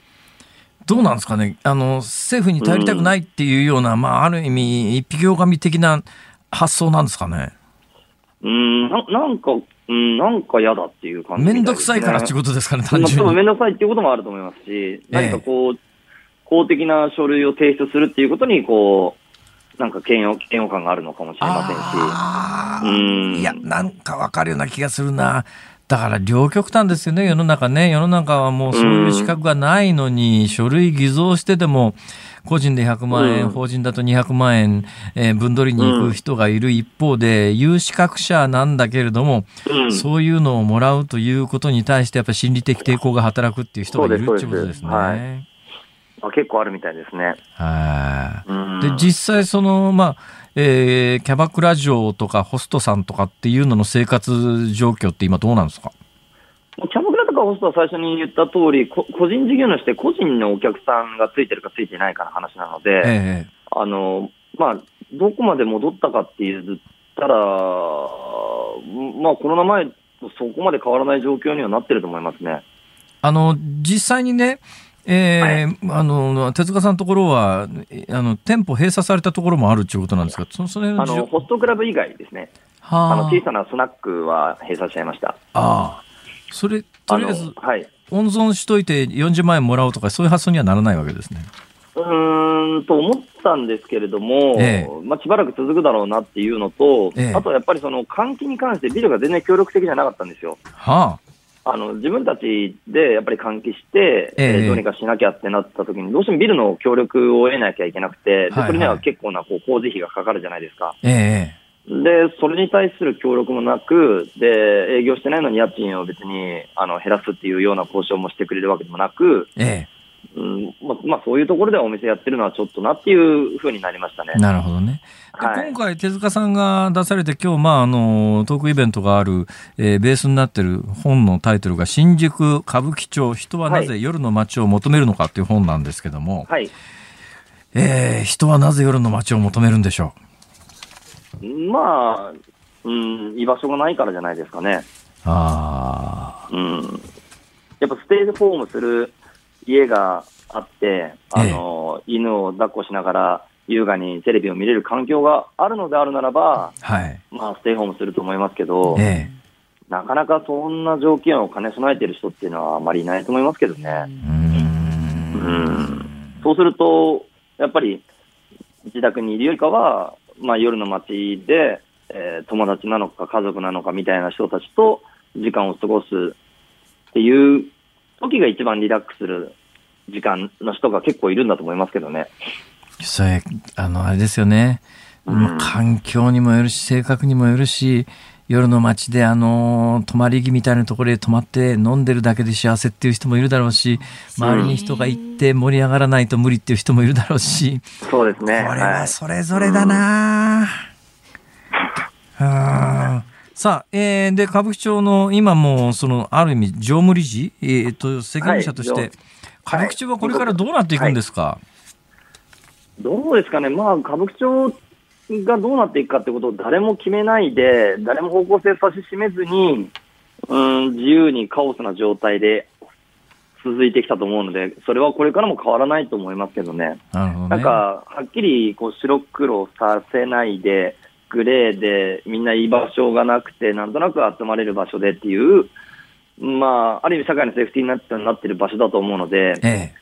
どうなんですかねあの、政府に頼りたくないっていうような、まあ、ある意味、一匹狼的な発想なんですかね。うん、ななんか、うん、なんか嫌だっていう感じみためんどくさいからっていうことですかね、単純に。まあめんどくさいっていうこともあると思いますし、何かこう、公的な書類を提出するっていうことに、こう、なんか嫌悪嫌悪感があるのかもしれませんし。うんいや、なんかわかるような気がするな。だから両極端ですよね、世の中ね。世の中はもうそういう資格がないのに、書類偽造してでも、個人で100万円、うん法人だと200万円、えー分取りに行く人がいる一方で、有資格者なんだけれども、うんそういうのをもらうということに対して、やっぱり心理的抵抗が働くっていう人がいるってことですね。結構あるみたいですね。はい。うんで、実際その、まあ、えーキャバクラ嬢とかホストさんとかっていうのの生活状況って今どうなんですか？キャバクラとかホストは最初に言った通り、こ個人事業主で個人のお客さんがついてるかついてないかの話なので、ええあの、まあ、どこまで戻ったかって言ったら、まあ、コロナ前とそこまで変わらない状況にはなってると思いますね。あの、実際にね、えーはい、あの手塚さんのところはあの店舗閉鎖されたところもあるということなんですか、そそのあのホストクラブ以外ですね、はあ、あの小さなスナックは閉鎖しちゃいました。あそれとりあえず、はい、温存しといて40万円もらおうとか、そういう発想にはならないわけですね。うんと思ったんですけれども、ええ、まあ、しばらく続くだろうなっていうのと、え、あとやっぱりその換気に関してビルが全然協力的じゃなかったんですよ。はあ、あの自分たちでやっぱり換気して、えどうにかしなきゃってなった時に、どうしてもビルの協力を得なきゃいけなくて、でそれには結構なこう工事費がかかるじゃないですか。ええ。で、それに対する協力もなく、で、営業してないのに家賃を別にあの減らすっていうような交渉もしてくれるわけでもなく、ええうんままあ、そういうところではお店やってるのはちょっとなっていうふうになりましたね。なるほどね。はい、今回、手塚さんが出されて、今日、まあ、あの、トークイベントがある、えー、ベースになってる本のタイトルが、新宿歌舞伎町、人はなぜ夜の街を求めるのかっていう本なんですけども、はい、えー、人はなぜ夜の街を求めるんでしょう？まあ、うん、居場所がないからじゃないですかね。あうん。やっぱステイホームする家があって、あの、ええ、犬を抱っこしながら優雅にテレビを見れる環境があるのであるならば、はい、まあ、ステイホームすると思いますけど、え、なかなかそんな条件を兼ね備えている人っていうのはあまりいないと思いますけどね。うん。そうすると、やっぱり自宅にいるよりかは、まあ、夜の街で、えー、友達なのか家族なのかみたいな人たちと時間を過ごすっていう時が一番リラックスする時間の人が結構いるんだと思いますけどね。それ、あの、あれですよね。うん、環境にもよるし、性格にもよるし、夜の街であの泊まり木みたいなところで泊まって飲んでるだけで幸せっていう人もいるだろうし周りに人が行って盛り上がらないと無理っていう人もいるだろうし。そうですね。これはそれぞれだな、はい、さあ、えー、で歌舞伎町の今もそのある意味常務理事、えー、と責任者として、はい、歌舞伎町はこれからどうなっていくんですか、はい、どうですかね、まあ、歌舞伎町がどうなっていくかってことを誰も決めないで、誰も方向性指し示めずに、うん、自由にカオスな状態で続いてきたと思うので、それはこれからも変わらないと思いますけどね。なね。なんか、はっきりこう白黒させないで、グレーでみんな居場所がなくて、なんとなく集まれる場所でっていう、まあ、ある意味社会のセーフティーになってなってる場所だと思うので、ええ、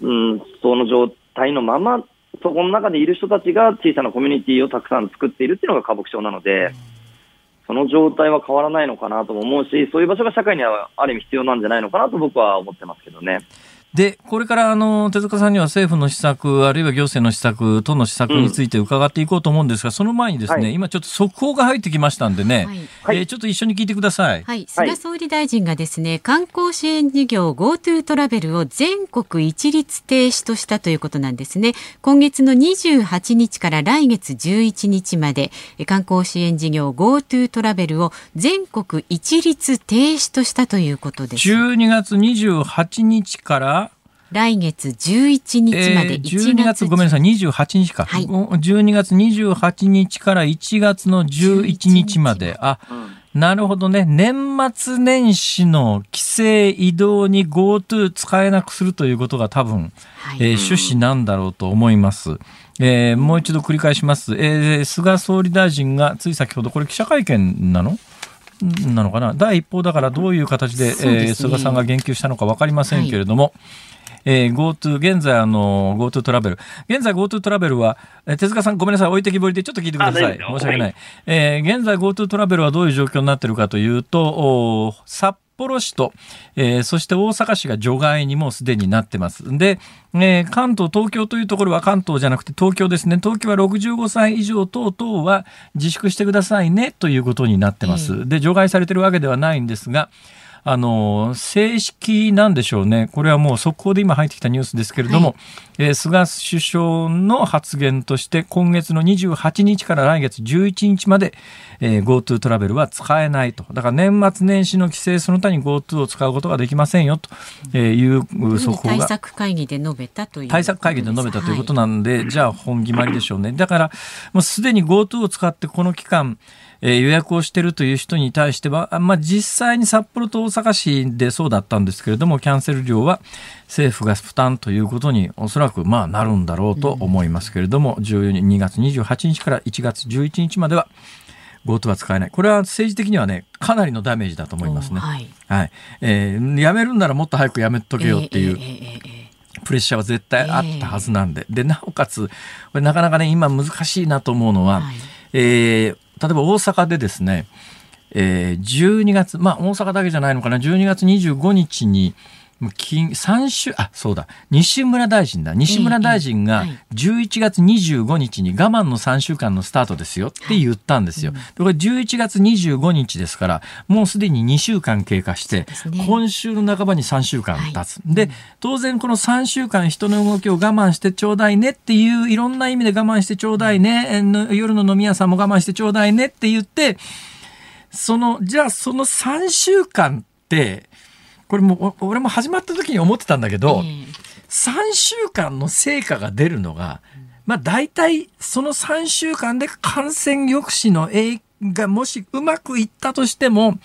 うん、その状態のままそこの中でいる人たちが小さなコミュニティをたくさん作っているっていうのが歌舞伎町なので、その状態は変わらないのかなとも思うし、そういう場所が社会にはある意味必要なんじゃないのかなと僕は思ってますけどね。で、これからあの手塚さんには政府の施策、あるいは行政の施策との施策について伺っていこうと思うんですが、うん、その前にですね、はい、今ちょっと速報が入ってきましたんでね、はい、えー、ちょっと一緒に聞いてください。はい、菅総理大臣がですね、観光支援事業 GoTo トラベルを全国一律停止としたということなんですね。今月の28日から来月11日まで、観光支援事業 GoTo トラベルを全国一律停止としたということです。12月28日から来月11日まで1月、えー、12月ごめんなさい28日か、はい、12月28日から1月の11日まで。あ、なるほどね。年末年始の帰省移動に GoTo 使えなくするということが多分、はい、えー、趣旨なんだろうと思います。えー、もう一度繰り返します、えー、菅総理大臣がつい先ほどこれ記者会見なの？なのかな？第一報だからどういう形で、でね、えー、菅さんが言及したのか分かりませんけれども、はいえー、GoTo、現在あの、GoTo トラベル。現在 GoTo トラベルは、えー、手塚さんごめんなさい、置いてきぼりでちょっと聞いてください。申し訳ない。えー、現在 GoTo トラベルはどういう状況になっているかというと、お札幌市と、えー、そして大阪市が除外にもすでになってます。で、えー、関東、東京というところは関東じゃなくて東京ですね。東京は65歳以上等々は自粛してくださいねということになってます。で、除外されてるわけではないんですが、あの正式なんでしょうね、これはもう速報で今入ってきたニュースですけれども、はい、えー、菅首相の発言として、今月の28日から来月11日まで、えー、GoTo トラベルは使えないと、だから年末年始の規制、その他に GoTo を使うことができませんよという速報が。対策会議で述べたという。対策会議で述べたということなんで、はい、じゃあ本決まりでしょうね。だから、もうすでに GoTo を使ってこの期間、えー、予約をしてるという人に対しては、まあ、実際に札幌と大阪市でそうだったんですけれども、キャンセル料は政府が負担ということにおそらくまあなるんだろうと思いますけれども、12月28日から1月11日までは、GoTo は使えない。これは政治的にはね、かなりのダメージだと思いますね。はい。はい、えー、やめるんならもっと早くやめとけよっていう。えーえーえープレッシャーは絶対あったはずなんで、でなおかつこれなかなかね今難しいなと思うのは、はい、えー、例えば大阪でですね、えー、12月まあ大阪だけじゃないのかな。12月25日に3週、あ、そうだ、西村大臣だ。西村大臣が11月25日に我慢の3週間のスタートですよって言ったんですよ。これ11月25日ですから、もうすでに2週間経過して、今週の半ばに3週間経つ。で、当然この3週間人の動きを我慢してちょうだいねっていう、いろんな意味で我慢してちょうだいね、夜の飲み屋さんも我慢してちょうだいねって言って、その、じゃあその3週間って、これも俺も始まった時に思ってたんだけど、えー、3週間の成果が出るのが、まあ大体その3週間で感染抑止の映がもしうまくいったとしても、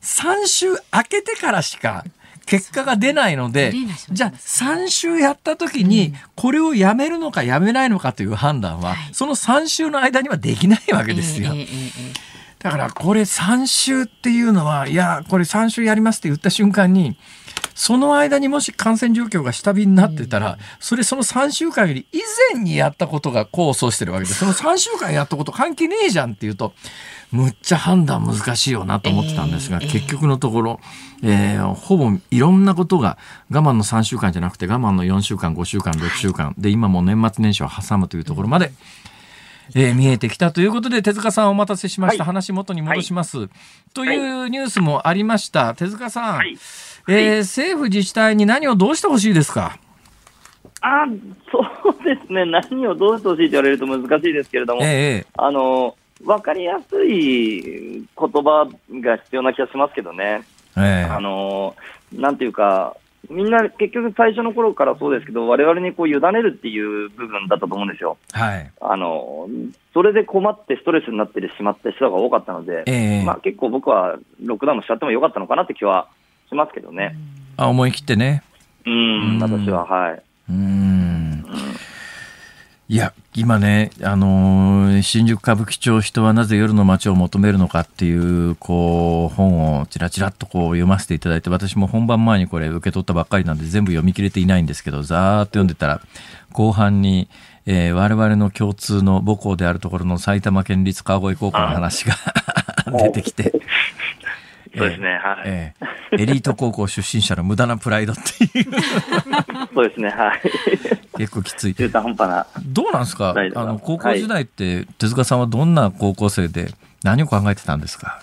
3週明けてからしか結果が出ないので、じゃあ3週やった時にこれをやめるのかやめないのかという判断は、その3週の間にはできないわけですよ。だからこれ3週っていうのは、いや、これ3週やりますって言った瞬間に、その間にもし感染状況が下火になってたら、それその3週間より以前にやったことが功を奏してるわけで、その3週間やったこと関係ねえじゃんっていうと、むっちゃ判断難しいよなと思ってたんですが、結局のところ、えー、ほぼいろんなことが我慢の3週間じゃなくて我慢の4週間、5週間、6週間で今も年末年始を挟むというところまで、えー、見えてきたということで手塚さんお待たせしました、はい、話元に戻します、はい、というニュースもありました、手塚さん、はい、えー、政府自治体に何をどうしてほしいですか？あそうですね、何をどうしてほしいと言われると難しいですけれども、えー、あの分かりやすい言葉が必要な気がしますけどね。えー、あのなんていうか、みんな結局最初の頃からそうですけど、われわれにこう委ねるっていう部分だったと思うんですよ。はい。あの、それで困ってストレスになってしまった人が多かったので、えー、まあ結構僕はロックダウンもしちゃってもよかったのかなって気はしますけどね。あ、思い切ってね。うん、私は、はい。うん。いや、今ね、あのー、新宿歌舞伎町人はなぜ夜の街を求めるのかっていう、こう、本をちらちらっとこう読ませていただいて、私も本番前にこれ受け取ったばっかりなんで全部読み切れていないんですけど、ざーっと読んでたら、後半に、えー、我々の共通の母校であるところの埼玉県立川越高校の話が 出てきて、そうですね、はい、えー、エリート高校出身者の無駄なプライドっていう。そうですね、はい。結構きつい。中途半端な。どうなんですか？あの、高校時代って、手塚さんはどんな高校生で何を考えてたんですか？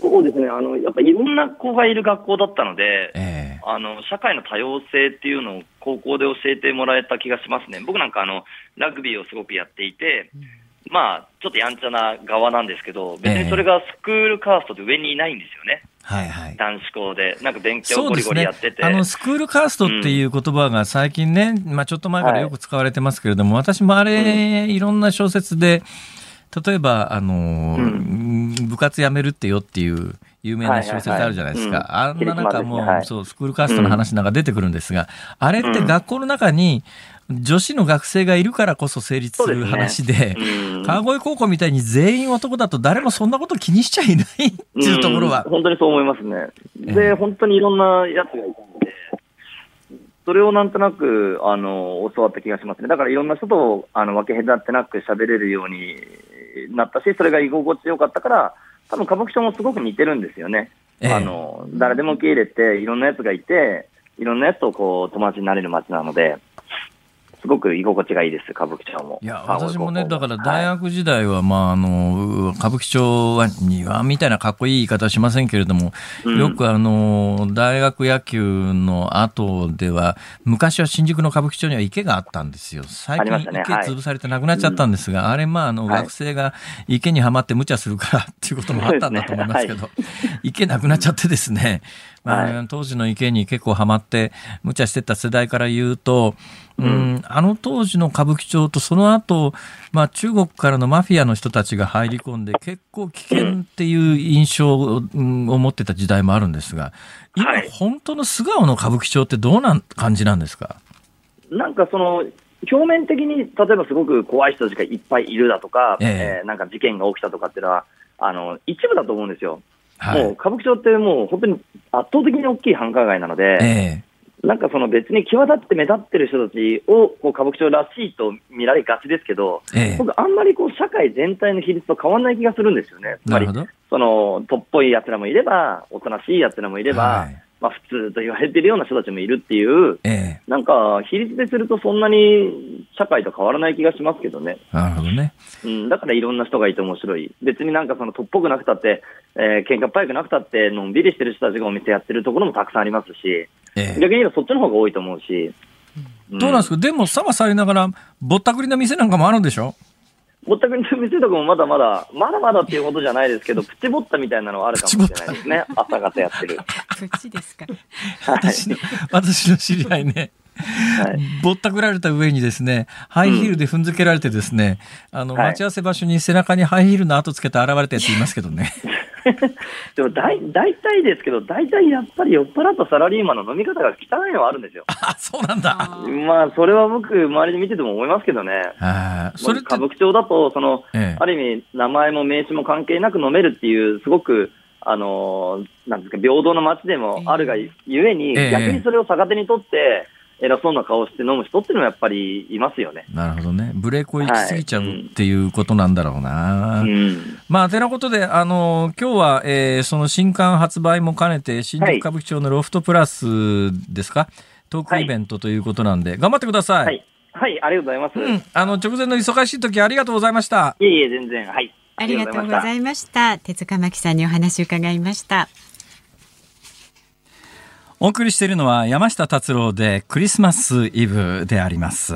そうですね、あの、やっぱいろんな子がいる学校だったので、えー、あの、社会の多様性っていうのを高校で教えてもらえた気がしますね。僕なんかあの、ラグビーをすごくやっていて、うんまあ、ちょっとやんちゃな側なんですけど、別にそれがスクールカーストで上にいないんですよね。はいはい、男子校で、なんか勉強ゴリゴリやってて、ね、あのスクールカーストっていう言葉が最近ね、うん、まあ、ちょっと前からよく使われてますけれども、はい、私もあれ、うん、いろんな小説で、例えば、あの、うん、部活やめるってよっていう有名な小説あるじゃないですか。あんな中も、はい、そう、スクールカーストの話なんか出てくるんですが、あれって学校の中に、女子の学生がいるからこそ成立する話で、ね、川越高校みたいに全員男だと誰もそんなこと気にしちゃいないっていうところは。本当にそう思いますね。で、えー、本当にいろんなやつがいたので、それをなんとなく、あの、教わった気がしますね。だからいろんな人と、あの、分け隔てなく喋れるようになったし、それが居心地よかったから、多分歌舞伎町もすごく似てるんですよね。えー、あの、誰でも受け入れて、いろんなやつがいて、いろんなやつとこう、友達になれる街なので、すごく居心地がいいです、歌舞伎町も。いや、私もね、だから大学時代は、まあ、あの、歌舞伎町は庭みたいなかっこいい言い方しませんけれども、うん、よくあの、大学野球の後では、昔は新宿の歌舞伎町には池があったんですよ。最近池潰されてなくなっちゃったんですが、あはい、あれ、まあ、あの、学生が池にはまって無茶するからっていうこともあったんだと思いますけど、はい、池なくなっちゃってですね、まあ、は当時の池に結構ハマって無茶してた世代から言うと、うん、あの当時の歌舞伎町とその後、まあ中国からのマフィアの人たちが入り込んで結構危険っていう印象を,、持ってた時代もあるんですが、今、はい。本当の素顔の歌舞伎町ってどうなん感じなんですか？なんかその、表面的に例えばすごく怖い人たちがいっぱいいるだとか、ええ。えーなんか事件が起きたとかっていうのは、あの一部だと思うんですよ。はい。もう歌舞伎町ってもう本当に圧倒的に大きい繁華街なので、えなんかその別に際立って目立ってる人たちをこう歌舞伎町らしいと見られがちですけど、えええ僕、あんまりこう社会全体の比率と変わらない気がするんですよね。つまりなるほど。その、とっぽい奴らもいれば、おとなしい奴らもいれば、はいまあ普通と言われてるような人たちもいるっていう、えなんか比率でするとそんなに社会と変わらない気がしますけどね。えなるほどね。うん、だからいろんな人がいて面白い。別になんかそのとっぽくなくたって、えー喧嘩っ早くなくたって、のんびりしてる人たちがお店やってるところもたくさんありますし、ええ逆に言えばそっちの方が多いと思うし。どうなんですか？でも、さまされながら、ぼったくりの店なんかもあるんでしょ？ぼったくりの店とかもまだまだ、まだまだっていうことじゃないですけど、プチぼったみたいなのはあるかもしれないですね。朝方やってる。プチですか。はい。私の、私の知り合いね、はいぼったくられた上にですね、ハイヒールで踏んづけられてですね、あの、はい待ち合わせ場所に背中にハイヒールの跡つけて現れたやついますけどね。でも大大体ですけど、大体やっぱり酔っ払ったサラリーマンの飲み方が汚いのはあるんですよ。あ、そうなんだ。まあ、それは僕、周りで見てても思いますけどね。はいそれ歌、舞伎町だと、その、ええある意味、名前も名刺も関係なく飲めるっていう、すごく、あのーなんですか、平等な街でもあるがゆえに、ええ逆にそれを逆手にとって、偉そうな顔して飲む人っていうのはやっぱりいますよね。なるほどね。ブレークを行き過ぎちゃうっていうことなんだろうな。うん。まあ、てなことで、あの、今日は、えーその新刊発売も兼ねて、新宿歌舞伎町のロフトプラスですか、トークイベントということなんで、頑張ってください。はい。はい、ありがとうございます。うん。あの、直前の忙しい時ありがとうございました。いえいえ、全然。はい。ありがとうございいました。手塚真紀さんにお話を伺いました。お送りしているのは山下達郎でクリスマスイブであります。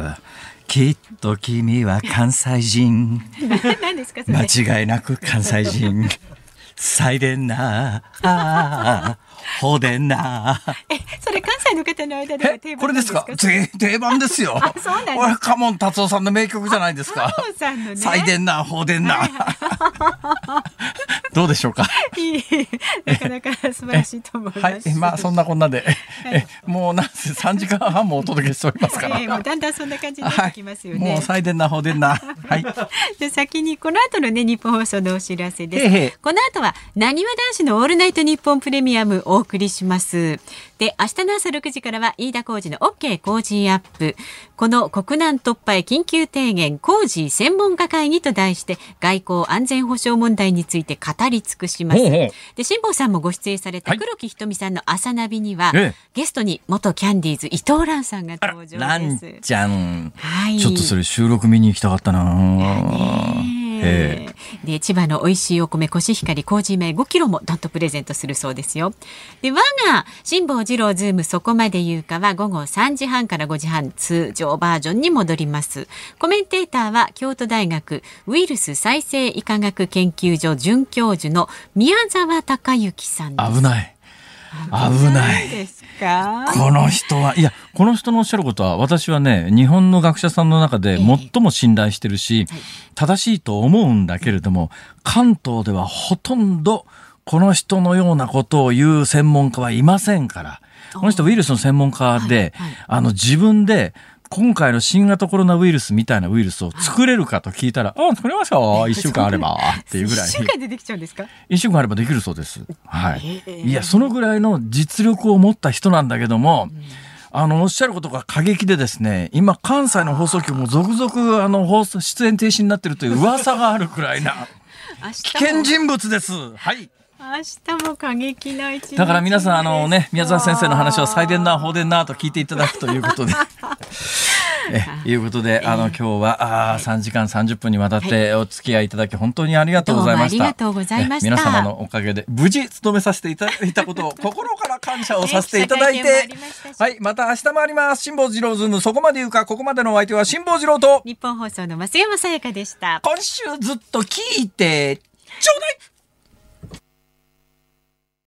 きっと君は関西人。間違いなく関西人。サイレンなあほでなえ、それ関西の方の間で定番これですか？定番ですよ。あそうなんですカモン達夫さんの名曲じゃないですか。さんのね。サイデンなほでなどうでしょうか？いい素晴らしいと思います。はい。まあ、そんなこんなで、えもうなんせ3時間半もお届けしておりますから。ええもうだんだんそんな感じになってきますよね。もうサイデンなほでな。はい。で先にこの後のね日本放送のお知らせです。へいへいこの後はなにわ男子のオールナイトニッポンプレミアムお送りします。で明日の朝6時からは飯田浩二の OK 工事アップ。この国難突破へ緊急提言工事専門家会議と題して外交安全保障問題について語り尽くします。で辛坊さんもご出演されたはい黒木ひとみさんの朝ナビには、ええゲストに元キャンディーズ伊藤蘭さんが登場です。ちゃん。はい。ちょっとそれ収録見に行きたかったなえで千葉の美味しいお米コシヒカリ麹米5キロもどんとプレゼントするそうですよ。で我が辛坊治郎ズームそこまで言うかは午後3時半から5時半通常バージョンに戻ります。コメンテーターは京都大学ウイルス再生医科学研究所准教授の宮沢隆之さんです。危ない。危ない。この人は、いや、この人のおっしゃることは、私はね、日本の学者さんの中で最も信頼してるし、正しいと思うんだけれども、関東ではほとんど、この人のようなことを言う専門家はいませんから。この人ウイルスの専門家で、はいはい。あの、自分で、今回の新型コロナウイルスみたいなウイルスを作れるかと聞いたら、あ、作れましたよ。一週間あれば。っていうぐらい。一週間でできちゃうんですか？一週間あればできるそうです。はい。ええいや、そのぐらいの実力を持った人なんだけども、あの、おっしゃることが過激でですね、今、関西の放送局も続々、あの、放送、出演停止になってるという噂があるくらいな、危険人物です。はい。明日も過激な一日だから皆さん、あのね、宮沢先生の話を最伝な、放電なと聞いていただくということで。え、いうことで、あの、今日は、あー3時間30分にわたってお付き合いいただき、本当にありがとうございました。どうもありがとうございました。え皆様のおかげで、無事務めさせていただいたことを、心から感謝をさせていただいて。はい、また明日もあります。辛坊治郎ズーム、そこまで言うか、ここまでのお相手は辛坊治郎と、日本放送の増山さやかでした。今週ずっと聞いて、ちょうだい